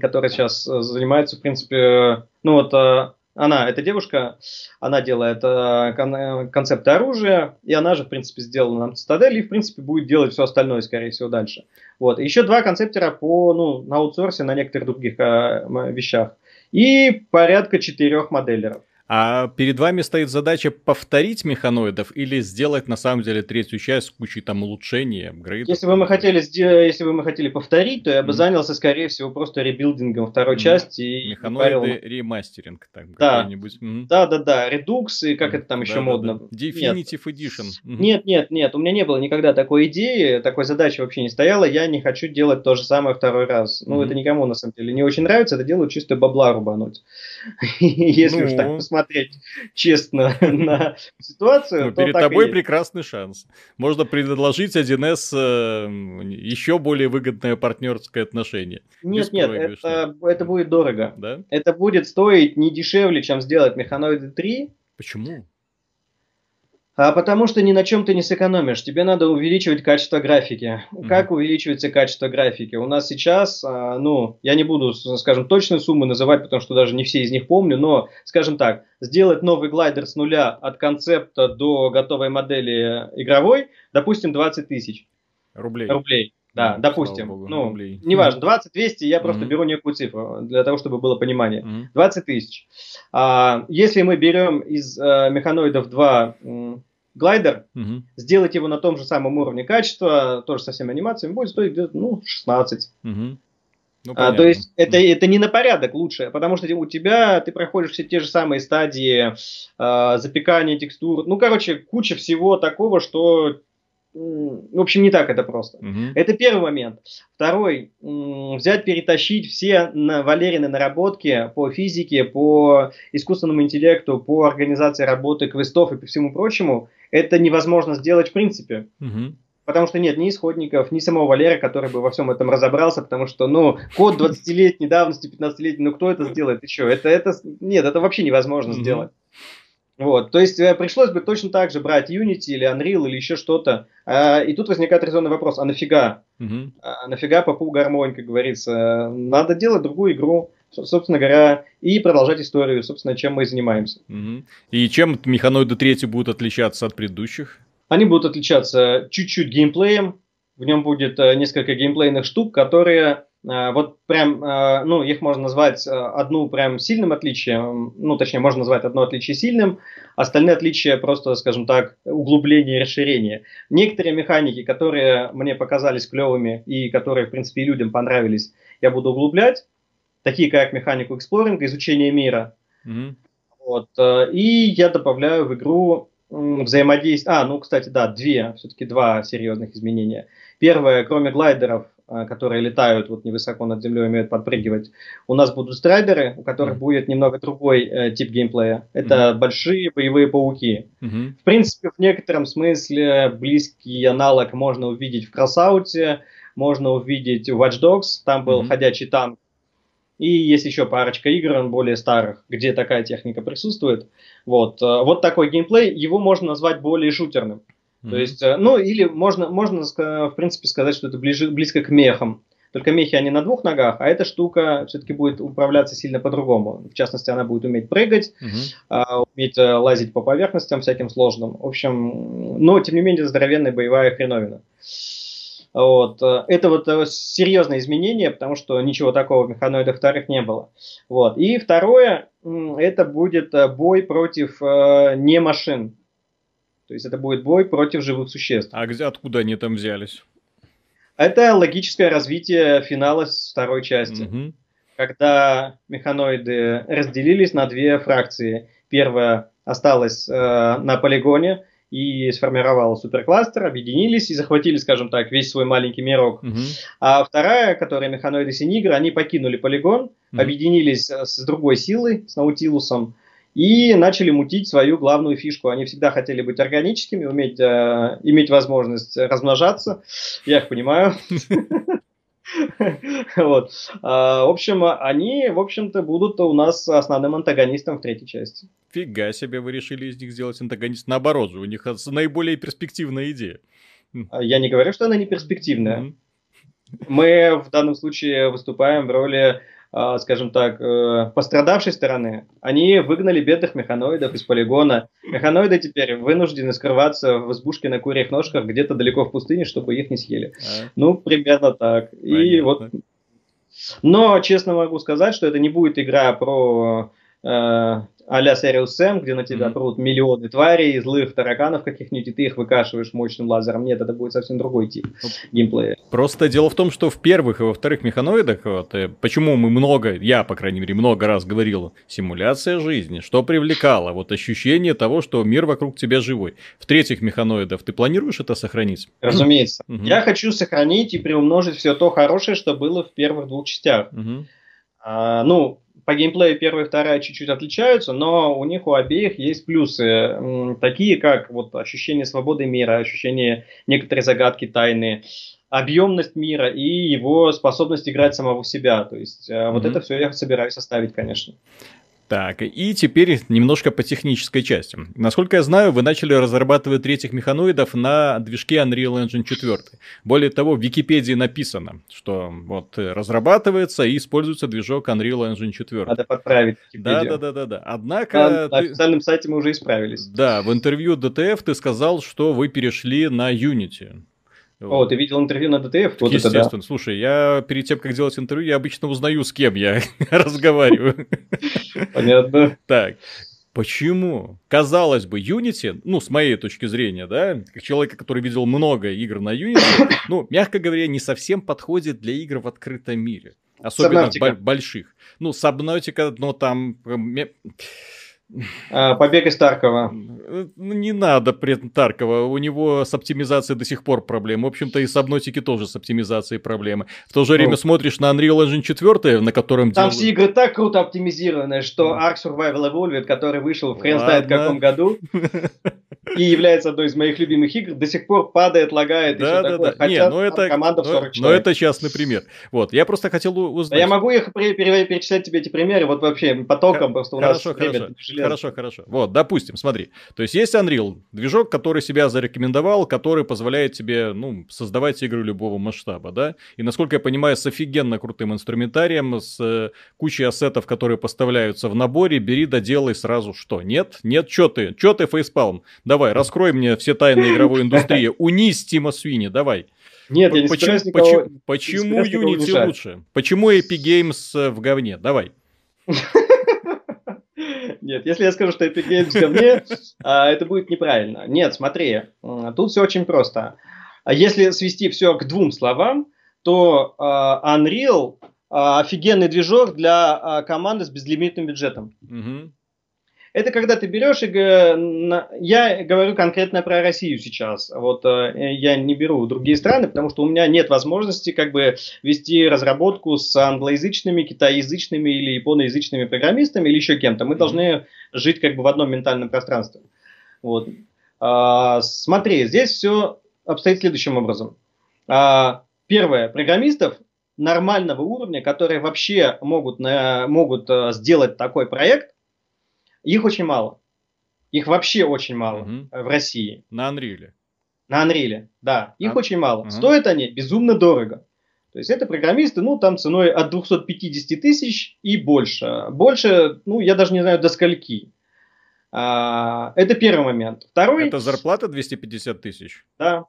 которая сейчас э, занимается, в принципе, ну вот э, она, эта девушка, она делает э, концепты оружия, и она же, в принципе, сделала нам цитадель, и, в принципе, будет делать все остальное, скорее всего, дальше. Вот. Еще два концептера по, ну, на аутсорсе, на некоторых других вещах. И порядка четырех моделеров. А перед вами стоит задача повторить механоидов или сделать на самом деле третью часть с кучей там улучшений, апгрейдов? Если бы мы хотели, если бы мы хотели повторить, то я бы mm. занялся, скорее всего, просто ребилдингом второй mm. части. И Механоиды парил... ремастеринг там да. какой-нибудь. Mm. Да, да, да, редукс и как mm. это там еще да, модно. Да, Definitive нет. Edition. Mm. Нет, нет, нет, у меня не было никогда такой идеи, такой задачи вообще не стояло, я не хочу делать то же самое второй раз. Ну, mm. это никому на самом деле не очень нравится, это делаю чисто бабла рубануть. [LAUGHS] Если уж так ну. посмотреть честно [LAUGHS] на ситуацию. Ну, перед тобой прекрасный шанс. Можно предложить 1С э, еще более выгодное партнерское отношение. Нет, нет, это, будет дорого. Это будет стоить не дешевле, чем сделать Механоиды 3. Почему? А потому что ни на чем ты не сэкономишь. Тебе надо увеличивать качество графики. Mm-hmm. Как увеличивается качество графики? У нас сейчас, а, ну, я не буду, скажем, точные суммы называть, потому что даже не все из них помню, но, скажем так, сделать новый глайдер с нуля от концепта до готовой модели игровой, допустим, 20 тысяч. Рублей. Рублей. Да, mm, допустим. Богу, ну, рублей. неважно, 20-200, я просто mm-hmm. беру некую цифру, для того, чтобы было понимание. Mm-hmm. 20 тысяч. А, если мы берем из а, механоидов 2 глайдер, угу. сделать его на том же самом уровне качества, тоже со всеми анимациями, будет стоить где-то ну, 16. Угу. Ну, а, то есть это, это не на порядок лучше, потому что у тебя ты проходишь все те же самые стадии э, запекания текстур. Ну, короче, куча всего такого, что в общем, не так это просто. Угу. Это первый момент. Второй, взять, перетащить все на Валерины наработки по физике, по искусственному интеллекту, по организации работы квестов и по всему прочему, это невозможно сделать в принципе. Угу. Потому что нет ни исходников, ни самого Валера, который бы во всем этом разобрался, потому что, ну, код 20-летней давности, 15-летней, ну, кто это сделает еще? Это, это, нет, это вообще невозможно mm сделать. Вот, то есть э, пришлось бы точно так же брать Unity или Unreal или еще что-то. А, и тут возникает резонный вопрос, а нафига? Угу. А нафига попу гармонь, как говорится? Надо делать другую игру, собственно говоря, и продолжать историю, собственно, чем мы и занимаемся. Угу. И чем Механоиды 3 будут отличаться от предыдущих? Они будут отличаться чуть-чуть геймплеем. В нем будет э, несколько геймплейных штук, которые вот прям, э, ну, их можно назвать э, одну прям сильным отличием, ну, точнее, можно назвать одно отличие сильным, остальные отличия просто, скажем так, углубление и расширение. Некоторые механики, которые мне показались клевыми и которые, в принципе, и людям понравились, я буду углублять, такие как механику эксплоринга, изучение мира. Mm-hmm. Вот, и я добавляю в игру взаимодействие. А, ну, кстати, да, две, все-таки два серьезных изменения. Первое, кроме глайдеров, которые летают вот невысоко над землей, умеют подпрыгивать. У нас будут страйдеры, у которых mm-hmm. будет немного другой э, тип геймплея. Это mm-hmm. большие боевые пауки. Mm-hmm. В принципе, в некотором смысле близкий аналог можно увидеть в Кросауте, можно увидеть в Watch Dogs, там был mm-hmm. ходячий танк. И есть еще парочка игр, более старых, где такая техника присутствует. Вот, э, вот такой геймплей, его можно назвать более шутерным. Mm-hmm. То есть, э, ну, или можно, можно, в принципе, сказать, что это ближе, близко к мехам. Только мехи, они на двух ногах, а эта штука все-таки будет управляться сильно по-другому. В частности, она будет уметь прыгать, uh-huh. уметь э, лазить по поверхностям всяким сложным. В общем, но, тем не менее, здоровенная боевая хреновина. Вот. Э, это вот серьезное изменение, потому что ничего такого в механоидах вторых не было. Вот. И второе, это будет бой против не машин. То есть это будет бой против живых существ. А где, откуда они там взялись? Это логическое развитие финала второй части. Угу. когда механоиды разделились на две фракции. Первая осталась э, на полигоне и сформировала суперкластер, объединились и захватили, скажем так, весь свой маленький мирок. Мгм. А вторая, которая механоиды Синигры, они покинули полигон, Мгм. объединились э, с другой силой, с Наутилусом, и начали мутить свою главную фишку. Они всегда хотели быть органическими, уметь, э, иметь возможность размножаться. Я их понимаю. [LAUGHS] Вот. А, В общем, они, в общем-то, будут у нас основным антагонистом в третьей части. Фига себе, вы решили из них сделать антагонист. Наоборот у них наиболее перспективная идея. А Я не говорю, что она не перспективная. Мы в данном случае выступаем в роли, скажем так, э, пострадавшей стороны. Они выгнали бедных механоидов из полигона. Механоиды теперь вынуждены скрываться в избушке на курьих ножках где-то далеко в пустыне, чтобы их не съели. А, Ну, примерно так. И вот. понятно. Но честно могу сказать, что это не будет игра про э, а-ля Serious Sam, где на тебя прут миллионы тварей, злых тараканов каких-нибудь, и ты их выкашиваешь мощным лазером. Нет, это будет совсем другой тип Ну, геймплея. Просто дело в том, что в первых и во вторых механоидах, вот, э, почему мы много, я, по крайней мере, много раз говорил, симуляция жизни, что привлекало, вот ощущение того, что мир вокруг тебя живой. В третьих механоидах ты планируешь это сохранить? [CLEARS THROAT] Разумеется. Я хочу сохранить и приумножить все то хорошее, что было в первых двух частях. А, ну, по геймплею первая и вторая чуть-чуть отличаются, но у них у обеих есть плюсы, такие как вот ощущение свободы мира, ощущение некоторой загадки тайны, объемность мира и его способность играть самого себя. То есть э, вот это все я собираюсь оставить, конечно. Так, и теперь немножко по технической части. Насколько я знаю, вы начали разрабатывать третьих механоидов на движке Unreal Engine 4. Более того, в Википедии написано, что вот разрабатывается и используется движок Unreal Engine 4. Надо подправить Да, Википедию. да, да, да, да. На, Однако на ты- официальном сайте мы уже исправились. Да, в интервью DTF ты сказал, что вы перешли на Unity. О, ты видел интервью на DTF? Вот это да. Естественно. Слушай, я перед тем, как делать интервью, я обычно узнаю, с кем я [LAUGHS] разговариваю. Понятно. Так, почему? Казалось бы, Unity, ну, с моей точки зрения, да, как человека, который видел много игр на Unity, ну, мягко говоря, не совсем подходит для игр в открытом мире. Особенно больших. Ну, Сабнотика, но там... э, А, Побег из Таркова. Э, ну, Не надо этом Таркова, у него с оптимизацией до сих пор проблемы. В общем-то, и с Сабнотики тоже с оптимизацией проблемы. В то же время Ну. смотришь на Unreal Engine 4, на котором Там делают- все игры так круто оптимизированы, что Ark Survival Evolved, который вышел в хрен знает каком году, и является одной из моих любимых игр, до сих пор падает, лагает и Да, все да, такое. да. Хотя Не, ну там это, команда в ну, 40 ну, человек. это частный пример. Вот, я просто хотел у- Да узнать. я могу их пере- пере- перечислять тебе эти примеры, вот вообще потоком, просто у нас Хорошо, время хорошо, железно. хорошо, хорошо. Вот, допустим, смотри. То есть есть Unreal, движок, который себя зарекомендовал, который позволяет тебе, ну, создавать игры любого масштаба, да? И, насколько я понимаю, с офигенно крутым инструментарием, с э, кучей ассетов, которые поставляются в наборе, бери да делай сразу что? Нет? Нет? Чё ты? Чё ты, фейспалм? Давай, раскрой мне все тайны игровой индустрии. [LAUGHS] Унись Тима Свини, давай. Нет, я не почему никого... почему, никого Unity лучше? Почему Epic Games э, в говне? Давай. [LAUGHS] Нет, если я скажу, что Epic Games ко мне, а, это будет неправильно. Нет, смотри, тут все очень просто. А Если свести все к двум словам, то а, Unreal офигенный движок для команды с безлимитным бюджетом. Это когда ты берешь и я говорю конкретно про Россию сейчас. Вот э, я не беру другие страны, потому что у меня нет возможности как бы вести разработку с англоязычными, китаязычными или японоязычными программистами или еще кем-то. Мы должны жить как бы в одном ментальном пространстве. Вот. А, смотри, здесь все обстоит следующим образом. А, первое, программистов нормального уровня, которые вообще могут, на- могут э, сделать такой проект, их очень мало. Их вообще очень мало э, в России. На Unreal. На Unreal, да. Их А- очень мало. Ага. Стоят они безумно дорого. То есть это программисты, ну, там ценой от 250 тысяч и больше. Больше, ну, я даже не знаю, до скольки. А, это первый момент. Второй, Это зарплата 250 тысяч. да,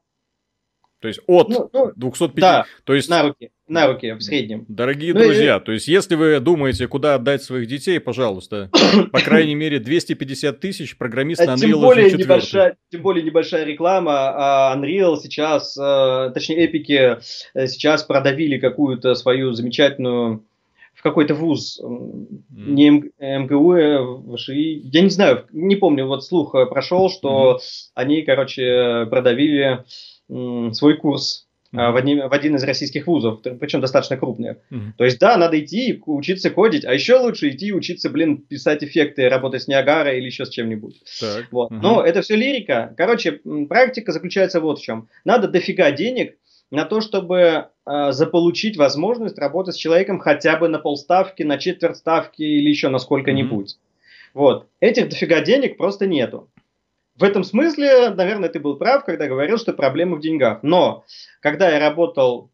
То есть от ну, ну, 250. да, То есть, на руки, на руки в среднем. дорогие Ну и- друзья, то есть, если вы думаете, куда отдать своих детей, пожалуйста, [COUGHS] по крайней мере, 250 тысяч программист на А Unreal Тем более, 4. небольшая, тем более небольшая реклама. а Unreal сейчас, э, точнее, эпики э, сейчас продавили какую-то свою замечательную в какой-то вуз, не МГУ, а ВШИ, я не знаю, не помню, вот слух прошел, что mm они, короче, продавили свой курс mm-hmm. В, один, в один из российских вузов, причем достаточно крупных. Mm-hmm. То есть, да, надо идти учиться кодить, а еще лучше идти учиться, блин, писать эффекты, работать с Ниагара или еще с чем-нибудь. Так. Вот. Mm-hmm. Но это все лирика. Короче, практика заключается вот в чем. Надо дофига денег на то, чтобы э, заполучить возможность работать с человеком хотя бы на полставки, на четверть ставки или еще на сколько-нибудь. Mm-hmm. Вот. Этих дофига денег просто нету. В этом смысле, наверное, ты был прав, когда говорил, что проблема в деньгах. Но когда я работал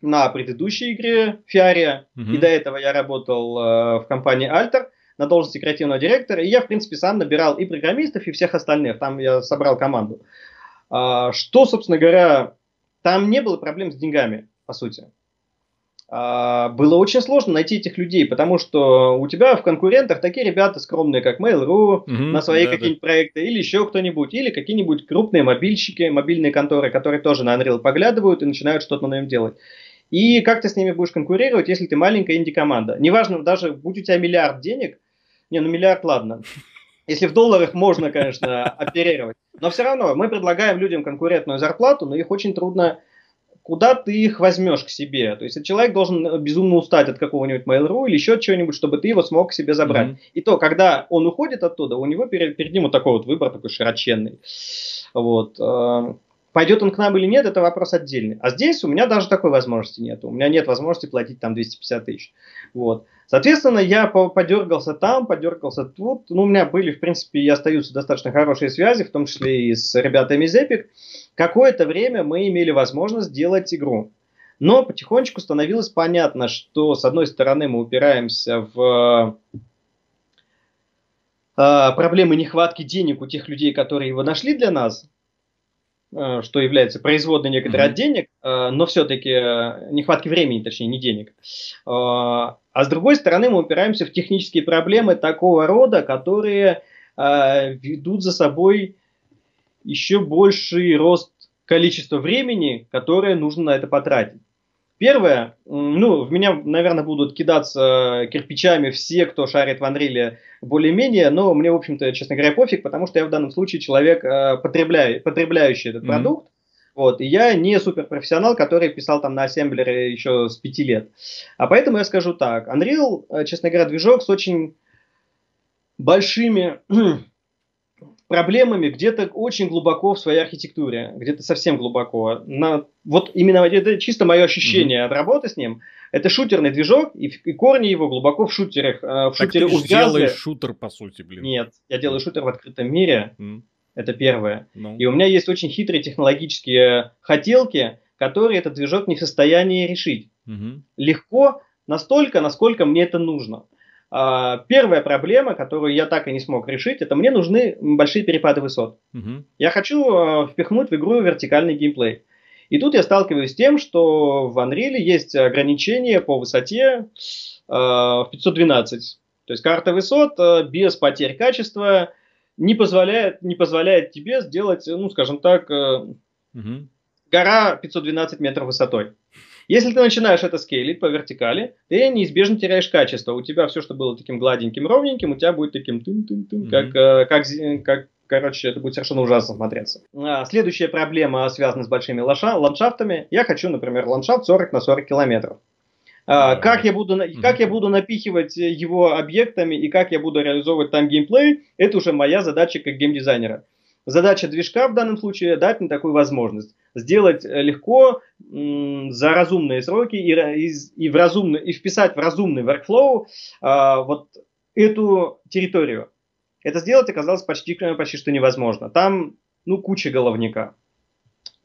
на предыдущей игре Фиаре, угу. и до этого я работал э, в компании Alter на должности креативного директора, и я, в принципе, сам набирал и программистов, и всех остальных. Там я собрал команду. А, что, собственно говоря, там не было проблем с деньгами, по сути. А, было очень сложно найти этих людей, потому что у тебя в конкурентах такие ребята скромные, как Mail.ru, угу, на свои да, какие-нибудь да. проекты, или еще кто-нибудь, или какие-нибудь крупные мобильщики, мобильные конторы, которые тоже на Unreal поглядывают и начинают что-то на нем делать. И как ты с ними будешь конкурировать, если ты маленькая инди-команда? Неважно, даже будь у тебя миллиард денег, не, ну миллиард, ладно. Если в долларах можно, конечно, [LAUGHS] оперировать. Но все равно мы предлагаем людям конкурентную зарплату, но их очень трудно куда ты их возьмешь к себе. То есть человек должен э, безумно устать от какого-нибудь Mail.ru или еще чего-нибудь, чтобы ты его смог к себе забрать. Mm-hmm. И то, когда он уходит оттуда, у него перед, перед ним вот такой вот выбор, такой широченный. Вот. Пойдет он к нам или нет, это вопрос отдельный. А здесь у меня даже такой возможности нет. У меня нет возможности платить там 250 тысяч. Вот. Соответственно, я подергался там, подергался тут. Ну, у меня были, в принципе, и остаются достаточно хорошие связи, в том числе и с ребятами из Epic. Какое-то время мы имели возможность делать игру. Но потихонечку становилось понятно, что с одной стороны мы упираемся в э, проблемы нехватки денег у тех людей, которые его нашли для нас, что является производной некоторой mm-hmm. от денег, э, но все-таки э, нехватки времени, точнее, не денег. Э, а с другой стороны мы упираемся в технические проблемы такого рода, которые э, ведут за собой еще больший рост количества времени, которое нужно на это потратить. Первое, ну, в меня, наверное, будут кидаться кирпичами все, кто шарит в Unreal более-менее, но мне, в общем-то, честно говоря, пофиг, потому что я в данном случае человек, э, потребляю, потребляющий этот mm-hmm. продукт, вот, и я не суперпрофессионал, который писал там на ассемблере еще с пяти лет. А поэтому я скажу так, Unreal, э, честно говоря, движок с очень большими [CLEARS THROAT] проблемами где-то очень глубоко в своей архитектуре, где-то совсем глубоко. На, вот именно это чисто мое ощущение mm-hmm. от работы с ним. Это шутерный движок, и, и корни его глубоко в шутерах. Э, в так шутере ты делаешь шутер, по сути, блин. Нет, я делаю шутер в открытом мире. Mm. Это первое. Ну. И у меня есть очень хитрые технологические хотелки, которые этот движок не в состоянии решить. Mm-hmm. Легко настолько, насколько мне это нужно. А, первая проблема, которую я так и не смог решить, это мне нужны большие перепады высот. Угу. Я хочу а, впихнуть в игру вертикальный геймплей. И тут я сталкиваюсь с тем, что в Unreal есть ограничение по высоте э, в 512. То есть карта высот без потерь качества не позволяет, не позволяет тебе сделать, ну, скажем так, угу. гора 512 метров высотой. Если ты начинаешь это скейлить по вертикали, ты неизбежно теряешь качество. У тебя все, что было таким гладеньким, ровненьким, у тебя будет таким тын-тын-тын, mm-hmm. как, э, как, как, короче, это будет совершенно ужасно смотреться. А, следующая проблема связана с большими лоша, ландшафтами. Я хочу, например, ландшафт 40 на 40 километров. А, как, я буду, как я буду напихивать его объектами и как я буду реализовывать там геймплей, это уже моя задача как геймдизайнера. Задача движка в данном случае дать мне такую возможность. Сделать э, легко, за разумные сроки и, и, и, в разумный, и вписать в разумный workflow а, вот эту территорию. Это сделать оказалось почти, почти что невозможно. Там ну, куча головника.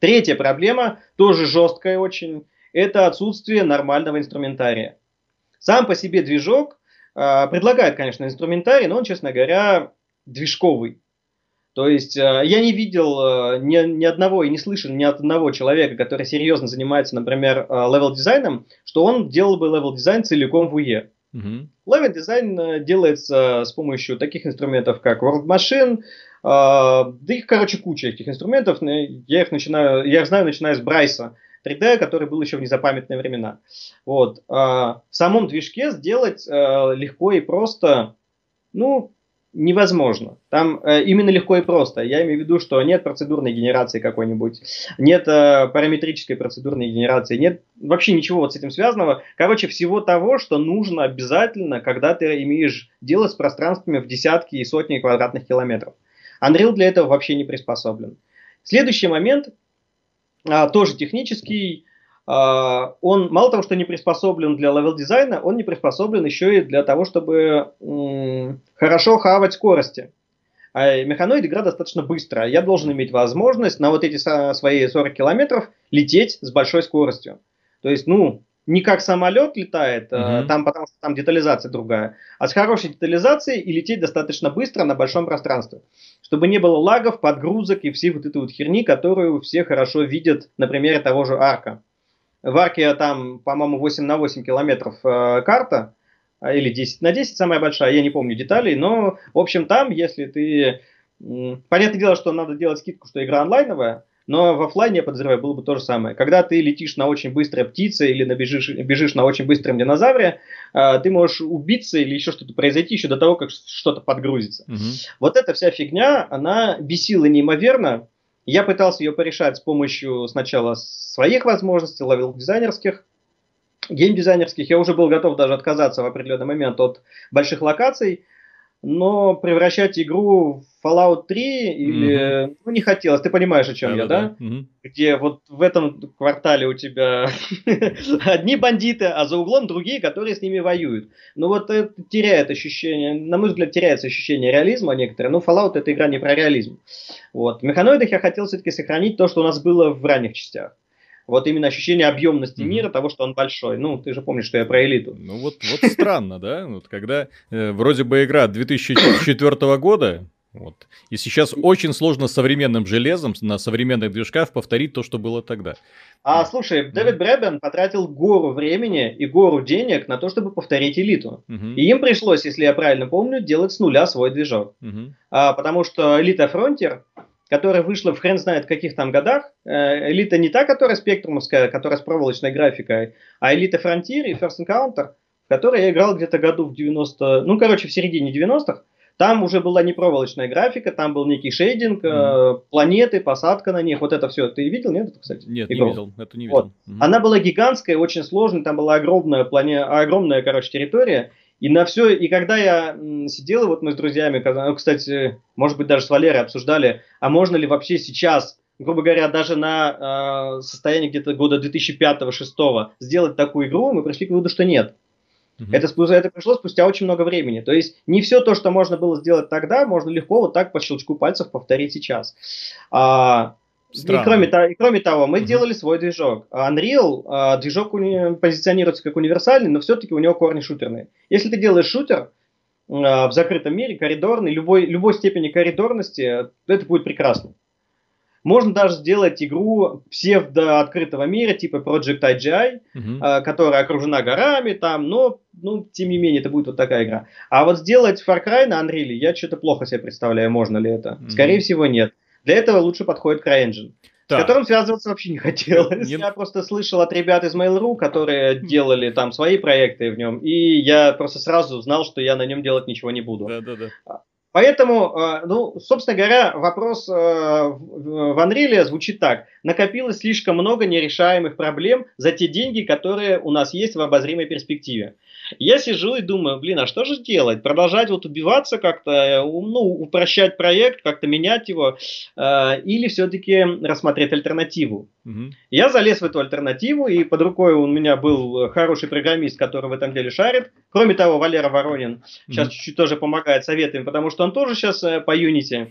Третья проблема, тоже жесткая очень, это отсутствие нормального инструментария. Сам по себе движок э, предлагает, конечно, инструментарий, но он, честно говоря, движковый. То есть э, я не видел э, ни, ни одного и не слышал ни от одного человека, который серьезно занимается, например, э, level design ом, что он делал бы level design целиком в UE. Level design делается с помощью таких инструментов, как World Machine, да их, короче, куча этих инструментов. Я их начинаю, я их знаю, начиная с Брайса, 3D, который был еще в незапамятные времена. Вот. В самом движке сделать легко и просто, ну, невозможно. Там э, именно легко и просто. Я имею в виду, что нет процедурной генерации какой-нибудь, нет э, параметрической процедурной генерации, нет вообще ничего вот с этим связанного. Короче, всего того, что нужно обязательно, когда ты имеешь дело с пространствами в десятки и сотни квадратных километров. Unreal для этого вообще не приспособлен. Следующий момент, а, тоже технический, он мало того, что не приспособлен для level design а, он не приспособлен еще и для того, чтобы хорошо хавать скорости. А механоид игра достаточно быстрая. Я должен иметь возможность на вот эти свои 40 километров лететь с большой скоростью. То есть, ну, не как самолет летает, mm-hmm. там, потому что там детализация другая, а с хорошей детализацией и лететь достаточно быстро на большом пространстве. Чтобы не было лагов, подгрузок и всей вот этой вот херни, которую все хорошо видят на примере того же арка. В арке там, по-моему, 8 на 8 километров э, карта, а, или 10 на 10 самая большая, я не помню деталей, но, в общем, там, если ты... Понятное дело, что надо делать скидку, что игра онлайновая, но в офлайне, я подозреваю, было бы то же самое. Когда ты летишь на очень быстрой птице или набежишь, бежишь на очень быстром динозавре, э, ты можешь убиться или еще что-то произойти еще до того, как что-то подгрузится. Угу. Вот эта вся фигня, она бесила неимоверно. Я пытался ее порешать с помощью сначала своих возможностей, ловил дизайнерских, геймдизайнерских. Я уже был готов даже отказаться в определенный момент от больших локаций, но превращать игру в Fallout 3 или... Mm-hmm. Ну, не хотелось, ты понимаешь, о чем да, я, да? да? Mm-hmm. Где вот в этом квартале у тебя [LAUGHS] одни бандиты, а за углом другие, которые с ними воюют. Ну вот это теряет ощущение, на мой взгляд, теряется ощущение реализма некоторые. Ну, Fallout это игра не про реализм. Вот. В Механоидах я хотел все-таки сохранить то, что у нас было в ранних частях вот именно ощущение объемности mm-hmm. мира, того, что он большой. Ну, ты же помнишь, что я про элиту. Ну, вот, вот странно, да? Вот когда э, вроде бы игра 2004 года, вот. И сейчас очень сложно современным железом на современных движках повторить то, что было тогда. А слушай, Дэвид Брэбен потратил гору времени и гору денег на то, чтобы повторить элиту. Угу. И им пришлось, если я правильно помню, делать с нуля свой движок. Угу. А, потому что элита Frontier которая вышла в хрен знает каких там годах. Э, элита не та, которая спектрумовская, которая с проволочной графикой, а элита Frontier и First Encounter, в которой я играл где-то году в 90, ну, короче, в середине 90-х. Там уже была не проволочная графика, там был некий шейдинг, mm. э, планеты, посадка на них, вот это все. Ты видел, нет, это, кстати? Нет, игру? не видел, это не видел. Вот. Mm. Она была гигантская, очень сложная, там была огромная, плане... огромная, короче, территория, и на все, и когда я сидел, вот мы с друзьями, ну, кстати, может быть, даже с Валерой обсуждали, а можно ли вообще сейчас, грубо говоря, даже на э, состоянии где-то года 2005-2006 сделать такую игру, мы пришли к выводу, что нет. Uh-huh. Это, это пришло спустя очень много времени. То есть не все то, что можно было сделать тогда, можно легко вот так по щелчку пальцев повторить сейчас. А, Странно. И кроме, и кроме того, мы угу. делали свой движок. Unreal, а, движок позиционируется как универсальный, но все-таки у него корни шутерные. Если ты делаешь шутер а, в закрытом мире, коридорный, любой, любой степени коридорности, это будет прекрасно. Можно даже сделать игру псевдо-открытого мира, типа Project IGI, угу. а, которая окружена горами там, но, ну, тем не менее, это будет вот такая игра. А вот сделать Far Cry на Unreal, я что-то плохо себе представляю, можно ли это. Угу. Скорее всего, нет. Для этого лучше подходит CryEngine. Так. С которым связываться вообще не хотелось. Не... Я просто слышал от ребят из Mail.ru, которые делали там свои проекты в нем, и я просто сразу знал, что я на нем делать ничего не буду. Да, да, да. Поэтому, э, ну, собственно говоря, вопрос э, в Unreal звучит так. Накопилось слишком много нерешаемых проблем за те деньги, которые у нас есть в обозримой перспективе. Я сижу и думаю, блин, а что же делать? Продолжать вот убиваться как-то, э, ну, упрощать проект, как-то менять его, или все-таки рассмотреть альтернативу? Угу. Я залез в эту альтернативу, и под рукой у меня был хороший программист, который в этом деле шарит. Кроме того, Валера Воронин сейчас чуть-чуть тоже помогает советами, потому что он тоже сейчас э, по Unity.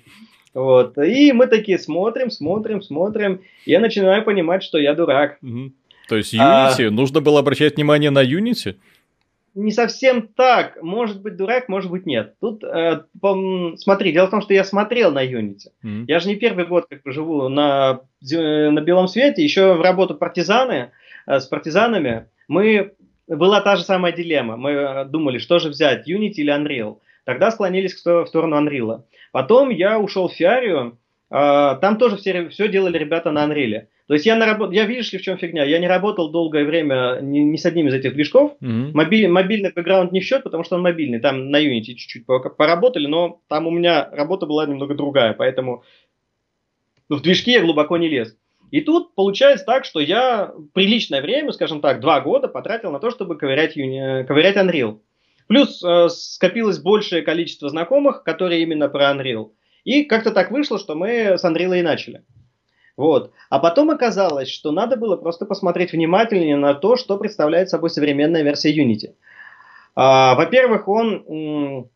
Вот. И мы такие смотрим, смотрим, смотрим. Я начинаю понимать, что я дурак. Угу. То есть Unity, а... нужно было обращать внимание на Unity? не совсем так. Может быть дурак, может быть нет. Тут э, смотри, дело в том, что я смотрел на Unity. Mm-hmm. Я же не первый год как бы живу на, на белом свете. Еще в работу партизаны э, с партизанами мы была та же самая дилемма. Мы э, думали, что же взять, Unity или Unreal. Тогда склонились в сторону Unreal. Потом я ушел в Фиарию, а, там тоже все, все делали ребята на Unreal. То есть я, наработ... я видишь ли в чем фигня, я не работал долгое время ни, ни с одним из этих движков. Mm-hmm. Мобиль... Мобильный бэкграунд не в счет, потому что он мобильный. Там на Unity чуть-чуть поработали, но там у меня работа была немного другая, поэтому в движки я глубоко не лез. И тут получается так, что я приличное время, скажем так, два года потратил на то, чтобы ковырять, юни... ковырять Unreal. Плюс э, скопилось большее количество знакомых, которые именно про Unreal. И как-то так вышло, что мы с Unreal и начали. Вот. А потом оказалось, что надо было просто посмотреть внимательнее на то, что представляет собой современная версия Unity. А, во-первых, он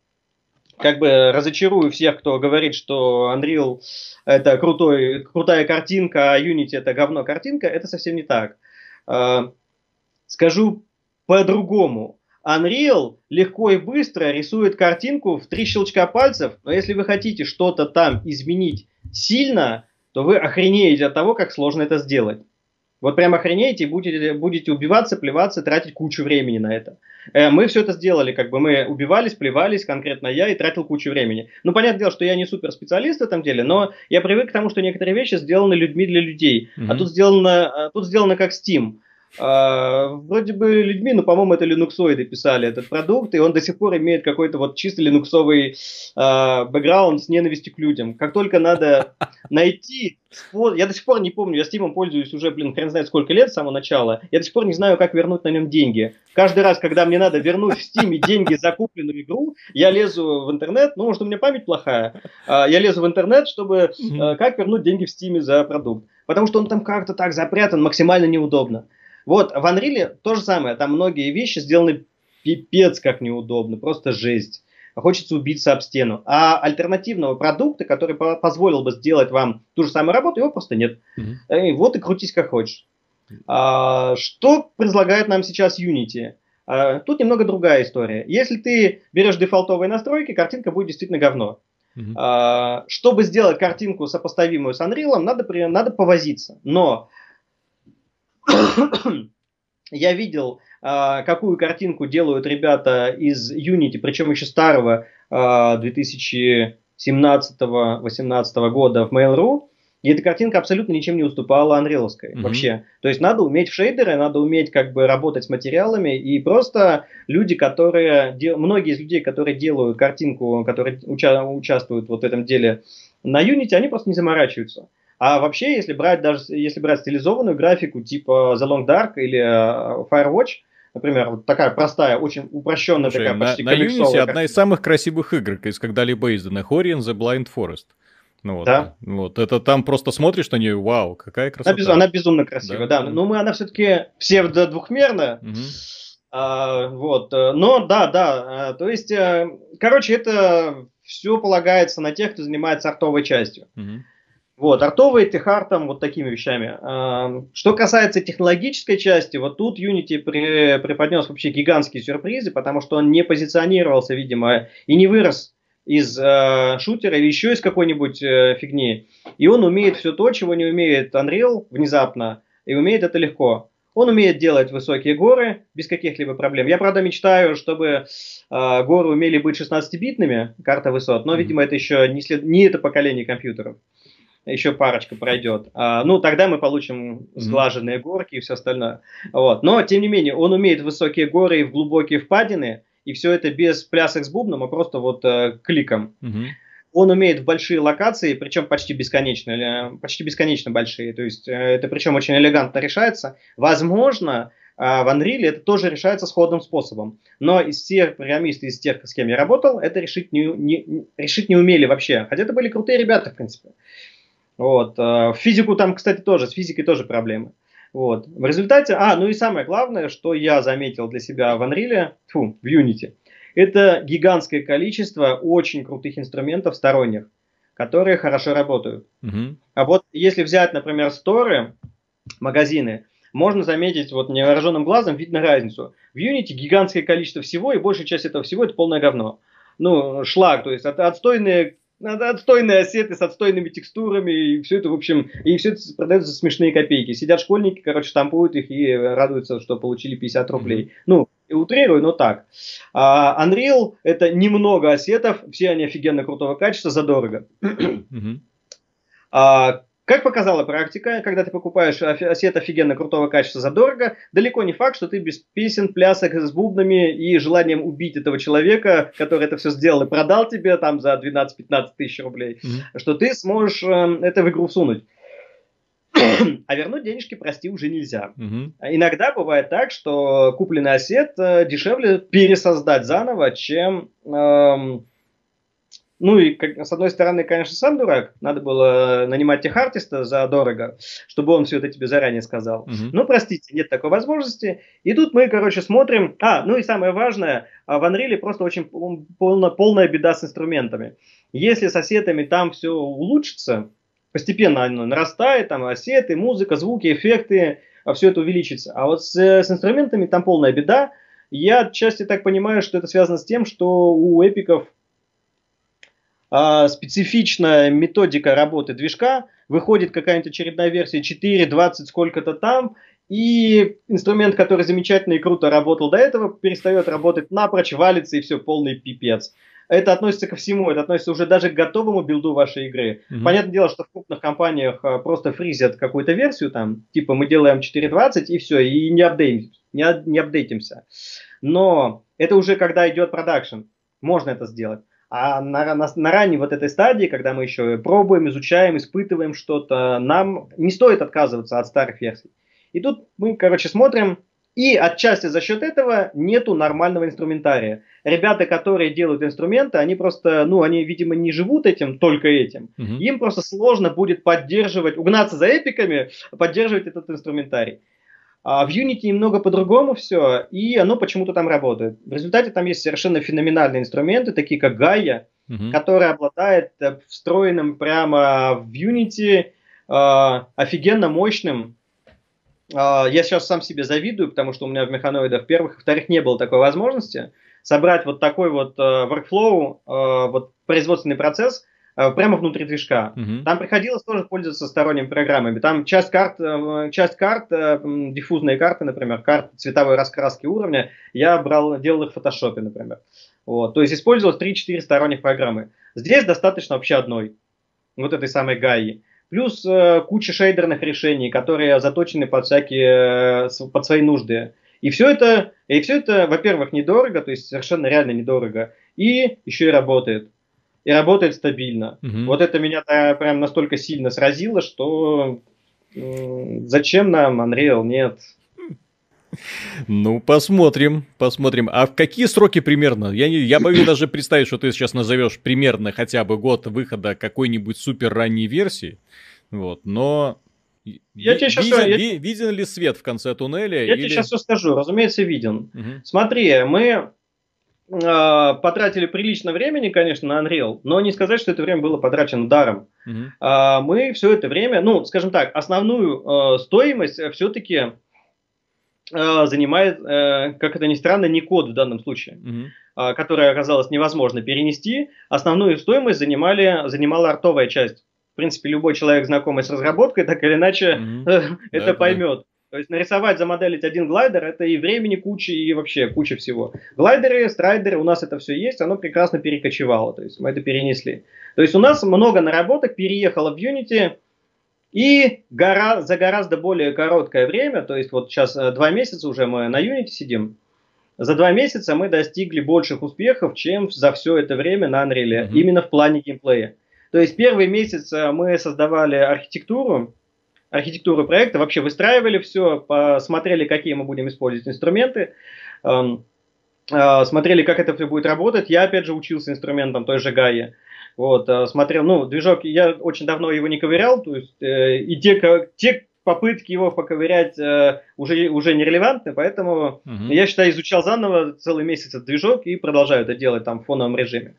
как бы разочарую всех, кто говорит, что Unreal это крутой, крутая картинка, а Unity это говно картинка, это совсем не так. А, скажу по-другому. Unreal легко и быстро рисует картинку в три щелчка пальцев, но если вы хотите что-то там изменить сильно, то вы охренеете от того, как сложно это сделать. Вот прям охренеете и будете, будете убиваться, плеваться, тратить кучу времени на это. Э, мы все это сделали, как бы мы убивались, плевались, конкретно я, и тратил кучу времени. Ну, понятное дело, что я не супер специалист в этом деле, но я привык к тому, что некоторые вещи сделаны людьми для людей. Mm-hmm. А тут сделано, а тут сделано как Steam. Uh, вроде бы людьми, но, по-моему, это линуксоиды писали этот продукт, и он до сих пор имеет какой-то вот чисто линуксовый uh, бэкграунд с ненавистью к людям. Как только надо [LAUGHS] найти я до сих пор не помню, я Steam пользуюсь уже, блин, хрен знает сколько лет с самого начала. Я до сих пор не знаю, как вернуть на нем деньги. Каждый раз, когда мне надо вернуть в Steam деньги за купленную игру, я лезу в интернет, ну, может, у меня память плохая, а, я лезу в интернет, чтобы как вернуть деньги в Steam за продукт. Потому что он там как-то так запрятан, максимально неудобно. Вот, в Unreal то же самое, там многие вещи сделаны пипец как неудобно, просто жесть. Хочется убиться об стену. А альтернативного продукта, который по позволил бы сделать вам ту же самую работу, его просто нет. Mm-hmm. И вот и крутись как хочешь. А, что предлагает нам сейчас Unity? А, тут немного другая история. Если ты берешь дефолтовые настройки, картинка будет действительно говно. Uh-huh. А, чтобы сделать картинку сопоставимую с Unreal, надо, надо повозиться. Но [COUGHS] я видел, а, какую картинку делают ребята из Unity, причем еще старого 2017-2018 а, года в Mail.ru, и эта картинка абсолютно ничем не уступала анреловской mm-hmm. вообще. То есть надо уметь в шейдеры, надо уметь как бы работать с материалами, и просто люди, которые, многие из людей, которые делают картинку, которые уча- участвуют вот в этом деле на Unity, они просто не заморачиваются. А вообще, если брать даже если брать стилизованную графику типа The Long Dark или uh, Firewatch, например, вот такая простая, очень упрощенная, Слушай, такая почти на, на Unity одна из самых красивых игр, из когда-либо издана, Horizon The Blind Forest. Ну, вот, да. Вот, это там просто смотришь на нее, вау, какая красота. Она, без, она безумно красивая, да. да. Но мы, она все-таки псевдо-двухмерная. Угу. А, вот, э, но да, да, э, то есть, э, короче, это все полагается на тех, кто занимается артовой частью. Угу. Вот, артовые техартом, вот такими вещами. Что касается технологической части, вот тут Unity при, преподнес вообще гигантские сюрпризы, потому что он не позиционировался, видимо, и не вырос из э, шутера или еще из какой-нибудь э, фигни. И он умеет все то, чего не умеет Unreal внезапно, и умеет это легко. Он умеет делать высокие горы без каких-либо проблем. Я, правда, мечтаю, чтобы э, горы умели быть 16-битными, карта высот, но, видимо, это еще не, след... не это поколение компьютеров еще парочка пройдет. А, ну, тогда мы получим сглаженные горки и все остальное. Вот. Но, тем не менее, он умеет высокие горы и в глубокие впадины, и все это без плясок с бубном, а просто вот э, кликом. Угу. Он умеет в большие локации, причем почти бесконечно, э, почти бесконечно большие. То есть э, это причем очень элегантно решается. Возможно, э, в Unreal это тоже решается сходным способом. Но из всех программистов, из тех, с кем я работал, это решить не, не, решить не умели вообще. Хотя это были крутые ребята, в принципе. Вот. Э, в физику там, кстати, тоже, с физикой тоже проблемы. Вот. В результате, а, ну и самое главное, что я заметил для себя в Unreal, фу, в Unity, это гигантское количество очень крутых инструментов сторонних, которые хорошо работают. Угу. А вот если взять, например, сторы, магазины, можно заметить, вот невооруженным глазом видно разницу. В Unity гигантское количество всего, и большая часть этого всего это полное говно. Ну, шлак, то есть отстойные надо отстойные ассеты с отстойными текстурами, и все это, в общем, и все это продается за смешные копейки. Сидят школьники, короче, штампуют их и радуются, что получили 50 рублей. Mm-hmm. Ну, и утрирую, но так. А Unreal это немного ассетов, все они офигенно крутого качества, задорого. Mm-hmm. А, как показала практика, когда ты покупаешь осет офигенно крутого качества задорого, далеко не факт, что ты без песен, плясок с бубнами и желанием убить этого человека, который это все сделал и продал тебе там за 12-15 тысяч рублей, mm-hmm. что ты сможешь э, это в игру всунуть. [CLEARS THROAT] а вернуть денежки, прости, уже нельзя. Mm-hmm. Иногда бывает так, что купленный осет э, дешевле пересоздать заново, чем... Э, ну и, как, с одной стороны, конечно, сам дурак. Надо было нанимать техартиста за дорого, чтобы он все это тебе заранее сказал. Угу. Но, простите, нет такой возможности. И тут мы, короче, смотрим... А, ну и самое важное, а в Unreal просто очень полно, полная беда с инструментами. Если с ассетами там все улучшится, постепенно оно нарастает, там ассеты, музыка, звуки, эффекты, а все это увеличится. А вот с, с инструментами там полная беда. Я отчасти так понимаю, что это связано с тем, что у эпиков а, специфичная методика работы движка, выходит какая-нибудь очередная версия 4, 20, сколько-то там, и инструмент, который замечательно и круто работал до этого, перестает работать напрочь, валится и все, полный пипец. Это относится ко всему, это относится уже даже к готовому билду вашей игры. Mm-hmm. Понятное дело, что в крупных компаниях а, просто фризят какую-то версию, там, типа мы делаем 4.20 и все, и не, апдейт, не, не апдейтимся. Но это уже когда идет продакшн, можно это сделать. А на, на, на ранней вот этой стадии, когда мы еще пробуем, изучаем, испытываем что-то, нам не стоит отказываться от старых версий. И тут мы, короче, смотрим, и отчасти за счет этого нету нормального инструментария. Ребята, которые делают инструменты, они просто, ну, они, видимо, не живут этим, только этим. Угу. Им просто сложно будет поддерживать, угнаться за эпиками, поддерживать этот инструментарий. А в Unity немного по-другому все, и оно почему-то там работает. В результате там есть совершенно феноменальные инструменты, такие как Gaia, угу. который обладает э, встроенным прямо в Unity э, офигенно мощным. Э, я сейчас сам себе завидую, потому что у меня в механоидах первых и вторых не было такой возможности собрать вот такой вот э, workflow, э, вот производственный процесс – прямо внутри движка. Угу. Там приходилось тоже пользоваться сторонними программами. Там часть карт, э, часть карт, э, диффузные карты, например, карты цветовой раскраски уровня, я брал, делал их в фотошопе, например. Вот. То есть использовалось 3-4 сторонних программы. Здесь достаточно вообще одной, вот этой самой ГАИ. Плюс э, куча шейдерных решений, которые заточены под всякие, э, под свои нужды. И все это, и все это, во-первых, недорого, то есть совершенно реально недорого, и еще и работает и работает стабильно. Угу. Вот это меня прям настолько сильно сразило, что зачем нам Unreal? Нет. Ну, посмотрим, посмотрим. А в какие сроки примерно? Я, не, я боюсь даже представить, что ты сейчас назовешь примерно хотя бы год выхода какой-нибудь супер ранней версии. Вот, но я тебе сейчас виден, я... виден ли свет в конце туннеля? Я или... тебе сейчас все скажу. Разумеется, виден. Угу. Смотри, мы э, потратили прилично времени, конечно, на Unreal, но не сказать, что это время было потрачено даром. Э, мы все это время, ну, скажем так, основную э, стоимость все-таки занимает, э, как это ни странно, не код в данном случае, э, который оказалось невозможно перенести. Основную стоимость занимали, занимала артовая часть. В принципе, любой человек, знакомый с разработкой, так или иначе uh-huh. [LAUGHS] это да, поймет. Да. То есть нарисовать, замоделить один глайдер, это и времени куча, и вообще куча всего. Глайдеры, страйдеры, у нас это все есть, оно прекрасно перекочевало, то есть мы это перенесли. То есть у нас много наработок переехало в Unity, и гора, за гораздо более короткое время, то есть вот сейчас э, два месяца уже мы на Unity сидим, за два месяца мы достигли больших успехов, чем за все это время на Unreal, mm-hmm. именно в плане геймплея. То есть первый месяц э, мы создавали архитектуру, архитектуру проекта, вообще выстраивали все, посмотрели, какие мы будем использовать инструменты, эм, э, смотрели, как это все будет работать. Я, опять же, учился инструментам той же Гайи. Вот, э, смотрел, ну, движок, я очень давно его не ковырял, то есть, э, и те, те попытки его поковырять э, уже, уже нерелевантны, поэтому угу. я считаю, изучал заново целый месяц этот движок и продолжаю это делать там в фоновом режиме.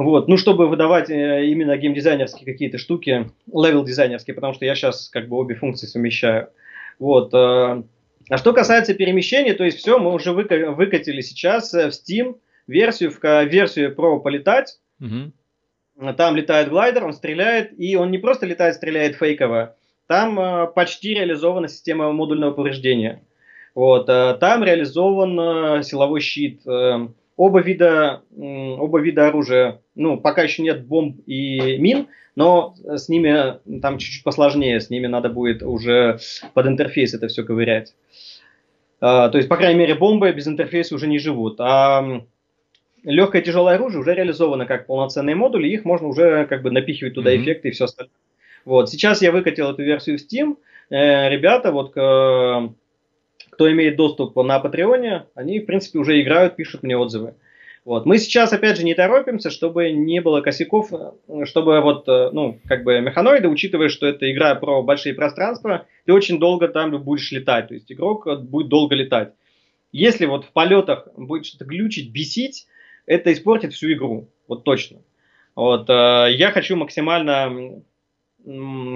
Вот, ну, чтобы выдавать э, именно геймдизайнерские какие-то штуки, level дизайнерские, потому что я сейчас как бы обе функции совмещаю. Вот. Э, а что касается перемещения, то есть все, мы уже выкатили сейчас в Steam версию, в версию про полетать. Угу. Там летает глайдер, он стреляет, и он не просто летает, стреляет фейково. Там э, почти реализована система модульного повреждения. Вот, там реализован силовой щит оба вида, оба вида оружия, ну, пока еще нет бомб и мин, но с ними там чуть-чуть посложнее, с ними надо будет уже под интерфейс это все ковырять. А, то есть, по крайней мере, бомбы без интерфейса уже не живут. А легкое и тяжелое оружие уже реализовано как полноценные модули, их можно уже как бы напихивать туда mm-hmm. эффекты и все остальное. Вот, сейчас я выкатил эту версию в Steam. Э, ребята, вот, к, кто имеет доступ на Патреоне, они, в принципе, уже играют, пишут мне отзывы. Вот. Мы сейчас, опять же, не торопимся, чтобы не было косяков, чтобы вот, э, ну, как бы механоиды, учитывая, что это игра про большие пространства, ты очень долго там будешь летать, то есть игрок будет долго летать. Если вот в полетах будет что-то глючить, бесить, это испортит всю игру, вот точно. Вот, э, я хочу максимально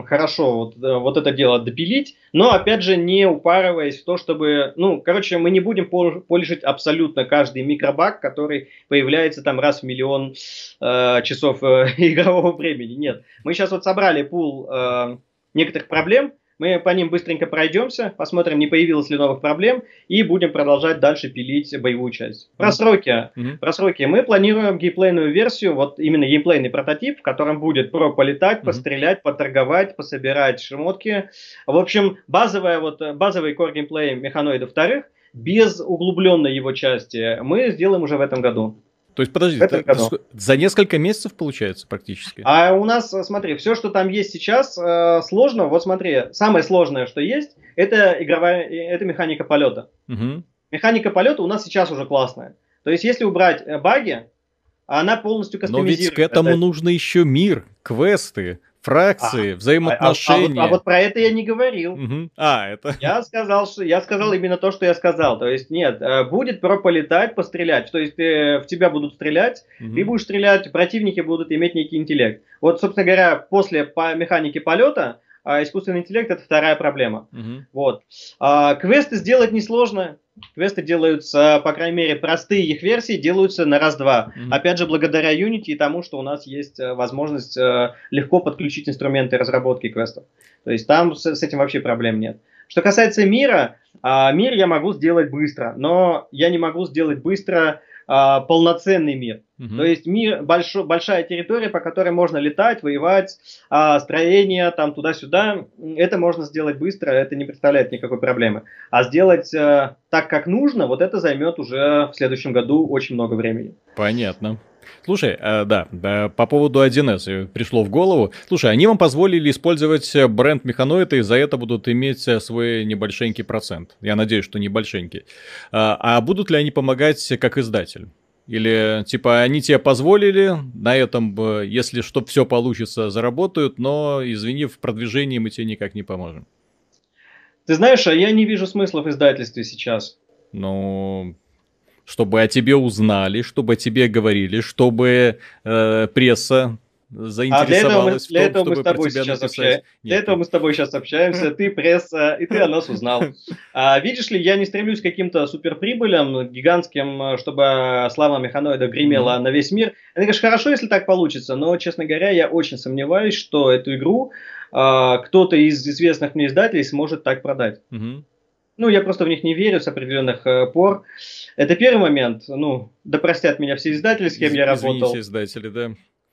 хорошо вот, э, вот это дело допилить, но опять же не упарываясь в то, чтобы, ну, короче, мы не будем полишить абсолютно каждый микробаг, который появляется там раз в миллион э, часов э, [LAUGHS] игрового времени. Нет, мы сейчас вот собрали пул э, некоторых проблем, мы по ним быстренько пройдемся, посмотрим, не появилось ли новых проблем, и будем продолжать дальше пилить боевую часть. Про сроки. Mm-hmm. Про сроки. Мы планируем геймплейную версию, вот именно геймплейный прототип, в котором будет про полетать, mm-hmm. пострелять, поторговать, пособирать шмотки. В общем, базовая, вот, базовый core геймплей механоида вторых, без углубленной его части, мы сделаем уже в этом году. То есть, подожди, это, это за несколько месяцев получается практически? А у нас, э, смотри, все, что там есть сейчас, э, сложно. Вот смотри, самое сложное, что есть, это игровая, это механика полета. Угу. Механика полета у нас сейчас уже классная. То есть, если убрать э, баги, она полностью кастомизирует. Но ведь к этому это... нужно еще мир, квесты, фракции, а, взаимоотношения. А, а, вот, а вот про это я не говорил. Угу. А, это. Я сказал, что я сказал именно то, что я сказал. То есть, нет, э, будет про полетать, пострелять. То есть, э, в тебя будут стрелять, угу. ты будешь стрелять, противники будут иметь некий интеллект. Вот, собственно говоря, после по механике полета а искусственный интеллект это вторая проблема. Угу. Вот. А, квесты сделать несложно. Квесты делаются, по крайней мере, простые их версии делаются на раз-два. Mm-hmm. Опять же, благодаря Unity и тому, что у нас есть э, возможность э, легко подключить инструменты разработки квестов. То есть там с, этим вообще проблем нет. Что касается мира, а, мир я могу сделать быстро, но я не могу сделать быстро полноценный мир. Угу. То есть мир, большой, большая территория, по которой можно летать, воевать, а, строение там туда-сюда, это можно сделать быстро, это не представляет никакой проблемы. А сделать а, так, как нужно, вот это займет уже в следующем году очень много времени. Понятно. Слушай, э, да, по поводу 1С пришло в голову. Слушай, они вам позволили использовать бренд Механоида и за это будут иметь свой небольшенький процент. Я надеюсь, что небольшенький. А, а будут ли они помогать как издатель? Или, типа, они тебе позволили, на этом, если что, все получится, заработают, но, извини, в продвижении мы тебе никак не поможем. Ты знаешь, а я не вижу смысла в издательстве сейчас. Ну, чтобы о тебе узнали, чтобы о тебе говорили, чтобы э, пресса заинтересовалась а для этого, мы, в том, для этого мы с тобой сейчас общаемся. Для этого мы с тобой сейчас общаемся, ты пресса, и ты о нас узнал. [LAUGHS] А, видишь ли, я не стремлюсь к каким-то суперприбылям гигантским, чтобы слава механоида гремела mm-hmm. на весь мир. Это, конечно, хорошо, если так получится, но, честно говоря, я очень сомневаюсь, что эту игру а, кто-то из известных мне издателей сможет так продать. Mm-hmm. Ну, я просто в них не верю с определенных э, пор. Это первый момент. Ну, да простят меня все издатели, с кем Из, я работал. Извините, издатели, да.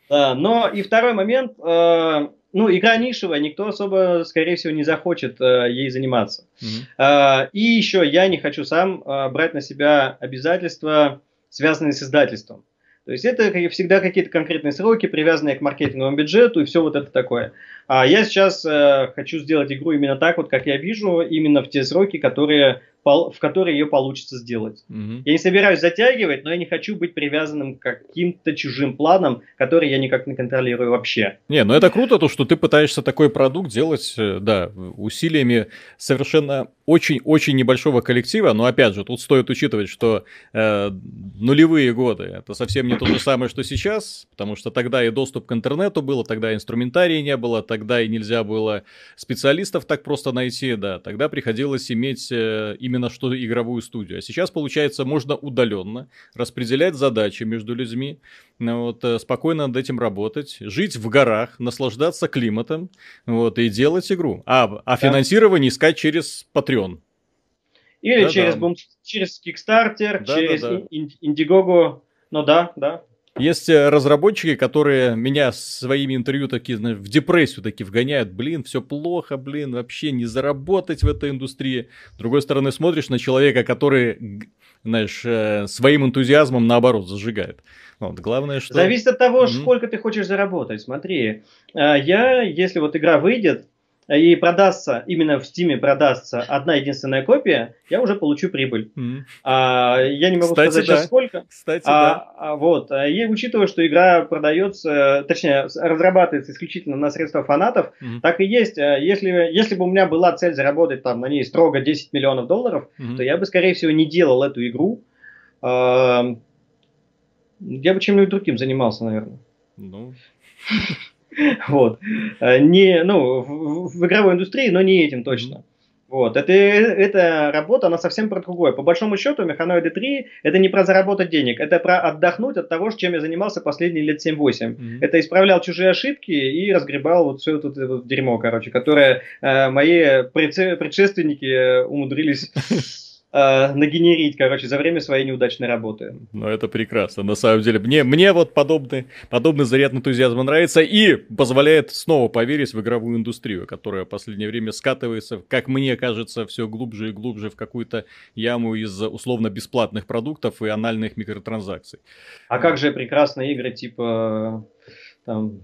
Да, но и второй момент. Э, ну, игра нишевая, никто особо, скорее всего, не захочет э, ей заниматься. Mm-hmm. Э, и еще я не хочу сам э, брать на себя обязательства, связанные с издательством. То есть это всегда какие-то конкретные сроки, привязанные к маркетинговому бюджету и все вот это такое. А я сейчас э, хочу сделать игру именно так, вот как я вижу, именно в те сроки, которые в которой ее получится сделать. Угу. Я не собираюсь затягивать, но я не хочу быть привязанным к каким-то чужим планам, которые я никак не контролирую вообще. Не, ну это круто, то, что ты пытаешься такой продукт делать, э, да, усилиями совершенно очень-очень небольшого коллектива, но опять же, тут стоит учитывать, что э, нулевые годы это совсем не то же самое, что сейчас, потому что тогда и доступ к интернету было, тогда инструментария не было, тогда и нельзя было специалистов так просто найти, да, тогда приходилось иметь э, именно что игровую студию. А сейчас, получается, можно удаленно распределять задачи между людьми, ну вот, э, спокойно над этим работать, жить в горах, наслаждаться климатом, вот, и делать игру. А, а финансирование искать через Patreon. Или да, через, да. через Kickstarter, да, через да, да. Indiegogo. Ну да, да. Есть э, разработчики, которые меня своими интервью такие, знаешь, в депрессию такие вгоняют. Блин, все плохо, блин, вообще не заработать в этой индустрии. С другой стороны, смотришь на человека, который, знаешь, э, своим энтузиазмом наоборот зажигает. Вот, главное, что... Зависит от того, mm-hmm. сколько ты хочешь заработать. Смотри, э, я, если вот игра выйдет, и продастся, именно в Стиме продастся одна единственная копия, я уже получу прибыль. Mm. А, я не могу Кстати, сказать да. сейчас сколько. Кстати, а, да. А, вот. И учитывая, что игра продается, точнее, разрабатывается исключительно на средства фанатов, mm. так и есть. А, если, если бы у меня была цель заработать там на ней строго 10 миллионов долларов, mm. то я бы, скорее всего, не делал эту игру. Я бы чем-нибудь другим занимался, наверное. Ну. [LAUGHS] Вот. Э, не, ну, в, в игровой индустрии, но не этим точно. Вот. Это, эта работа, она совсем про другое. По большому счету, Механоиды 3 это не про заработать денег, это про отдохнуть от того, чем я занимался последние лет 7-8. Mm-hmm. Это исправлял чужие ошибки и разгребал вот все это, это дерьмо, короче, которое э, мои предшественники умудрились [LAUGHS] э, нагенерить, короче, за время своей неудачной работы. Ну, это прекрасно, на самом деле. Мне, мне вот подобный, подобный заряд энтузиазма нравится и позволяет снова поверить в игровую индустрию, которая в последнее время скатывается, как мне кажется, все глубже и глубже в какую-то яму из условно бесплатных продуктов и анальных микротранзакций. А как же прекрасные игры типа там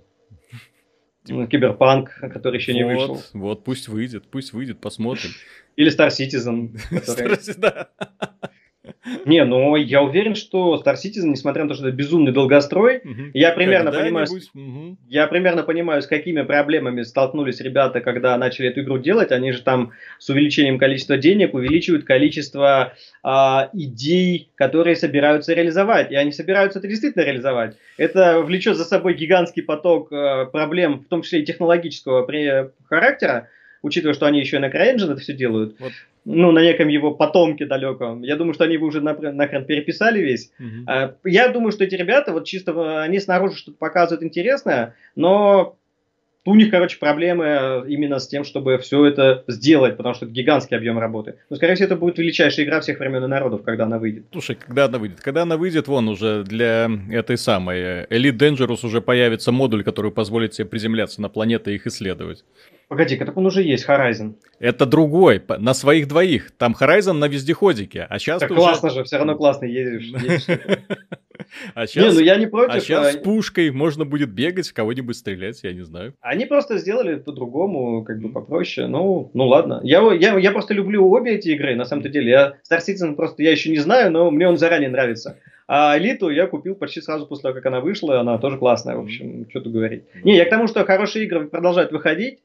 Киберпанк, который еще не вышел. Вот, пусть выйдет, пусть выйдет, посмотрим. Или Star Citizen. [LAUGHS] Который... да. [LAUGHS] Не, ну я уверен, что Star Citizen, несмотря на то, что это безумный долгострой, угу. я примерно понимаю, угу. я примерно понимаю, с какими проблемами столкнулись ребята, когда начали эту игру делать. Они же там с увеличением количества денег увеличивают количество а, идей, которые собираются реализовать. И они собираются это действительно реализовать. Это влечет за собой гигантский поток а, проблем, в том числе и технологического при, характера учитывая, что они еще и на CryEngine это все делают, вот. ну, на неком его потомке далеком, я думаю, что они его уже нахрен переписали весь. Угу. Я думаю, что эти ребята, вот чисто они снаружи что-то показывают интересное, но у них, короче, проблемы именно с тем, чтобы все это сделать, потому что это гигантский объем работы. Но, скорее всего, это будет величайшая игра всех времен и народов, когда она выйдет. Слушай, когда она выйдет? Когда она выйдет, вон уже для этой самой Elite Dangerous уже появится модуль, который позволит тебе приземляться на планеты и их исследовать. Погоди, так он уже есть, Horizon. Это другой, на своих двоих. Там Horizon на вездеходике, а сейчас так классно уже... же, все равно классно ездишь. [LAUGHS] А сейчас, не, ну я не против. А сейчас с пушкой можно будет бегать, кого-нибудь стрелять, я не знаю. Они просто сделали по-другому, как бы попроще. Ну, ну ладно. Я, я, я просто люблю обе эти игры, на самом-то деле. Я Star Citizen просто я еще не знаю, но мне он заранее нравится. А Элиту я купил почти сразу после того, как она вышла. Она тоже классная, в общем, что тут говорить. Не, я к тому, что хорошие игры продолжают выходить.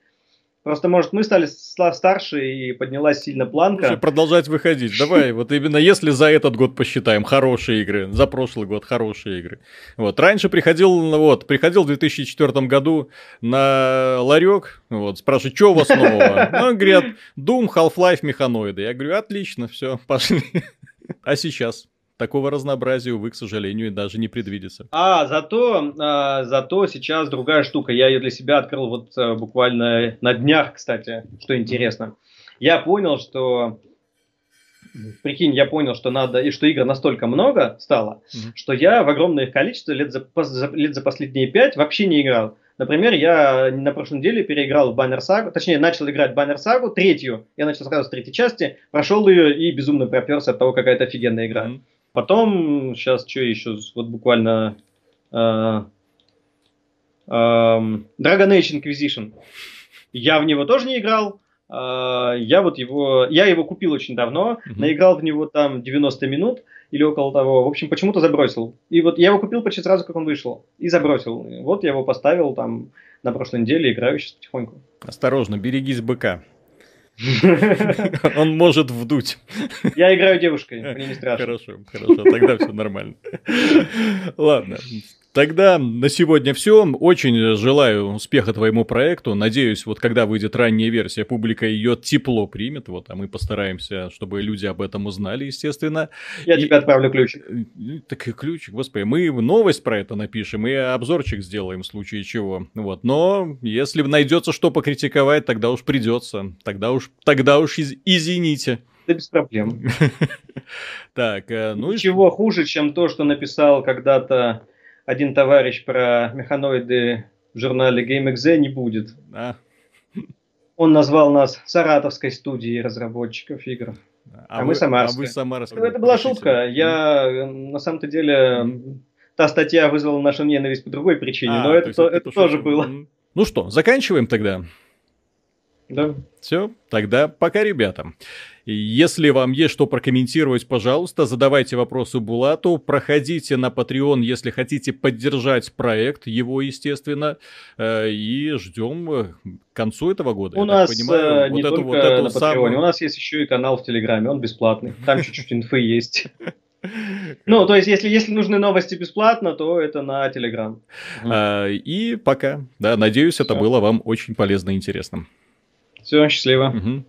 Просто, может, мы стали старше и поднялась сильно планка. Слушай, продолжать выходить. Давай, вот именно если за этот год посчитаем хорошие игры, за прошлый год хорошие игры. Вот, раньше приходил, вот, приходил в 2004 году на ларек, вот, спрашиваю, что у вас нового? Ну, говорят, Doom, Half-Life, механоиды. Я говорю, отлично, все, пошли. [LAUGHS] А сейчас? Такого разнообразия, увы, к сожалению, даже не предвидится. А, зато, а, зато сейчас другая штука. Я ее для себя открыл вот а, буквально на днях, кстати, что интересно. Я понял, что прикинь, я понял, что надо, и что игр настолько много стало, mm-hmm. что я в огромное их количество лет за, за, лет за последние пять вообще не играл. Например, я на прошлой неделе переиграл в Баннер Сагу, точнее, начал играть в Баннер Сагу, третью. Я начал сразу с третьей части, прошел ее и безумно проперся от того, какая это офигенная игра. Mm-hmm. Потом, сейчас что еще, вот буквально э, э, Dragon Age Inquisition. Я в него тоже не играл. Э, я вот его, я его купил очень давно, mm-hmm. наиграл в него там 90 минут или около того. В общем, почему-то забросил. И вот я его купил почти сразу, как он вышел. И забросил. Вот я его поставил там на прошлой неделе, играю сейчас потихоньку. Осторожно, берегись быка. [LAUGHS] Он может вдуть. Я играю девушкой, мне не страшно. Хорошо, хорошо, тогда все нормально. Ладно, [LAUGHS] Тогда на сегодня все. Очень желаю успеха твоему проекту. Надеюсь, вот когда выйдет ранняя версия, публика ее тепло примет. Вот, а мы постараемся, чтобы люди об этом узнали, естественно. Я и... тебе отправлю ключик. Так и ключик, господи. Мы новость про это напишем и обзорчик сделаем в случае чего. Вот. Но если найдется что покритиковать, тогда уж придется. Тогда уж, тогда уж из... извините. Да без проблем. [LAUGHS] Так, э, ну Ничего хуже, чем то, что написал когда-то один товарищ про механоиды в журнале GameXZ не будет. А. Он назвал нас саратовской студией разработчиков игр. А, а мы самарская. А вы самарская. Это была шутка. Я на самом-то деле та статья вызвала нашу ненависть по другой причине, а, но это, то, это тоже было. Ну что, заканчиваем тогда. Да. Все, тогда пока, ребята. Если вам есть что прокомментировать, пожалуйста, задавайте вопросы Булату, проходите на Patreon, если хотите поддержать проект, его, естественно, э, и ждем э, к концу этого года. У нас понимаю, э, не вот только вот эту на самую... у нас есть еще и канал в Телеграме, он бесплатный, там [LAUGHS] чуть-чуть инфы есть. Ну, то есть, если, если нужны новости бесплатно, то это на Телеграм. А, и пока. Да, надеюсь, это было вам очень полезно и интересно. Все, счастливо. Угу.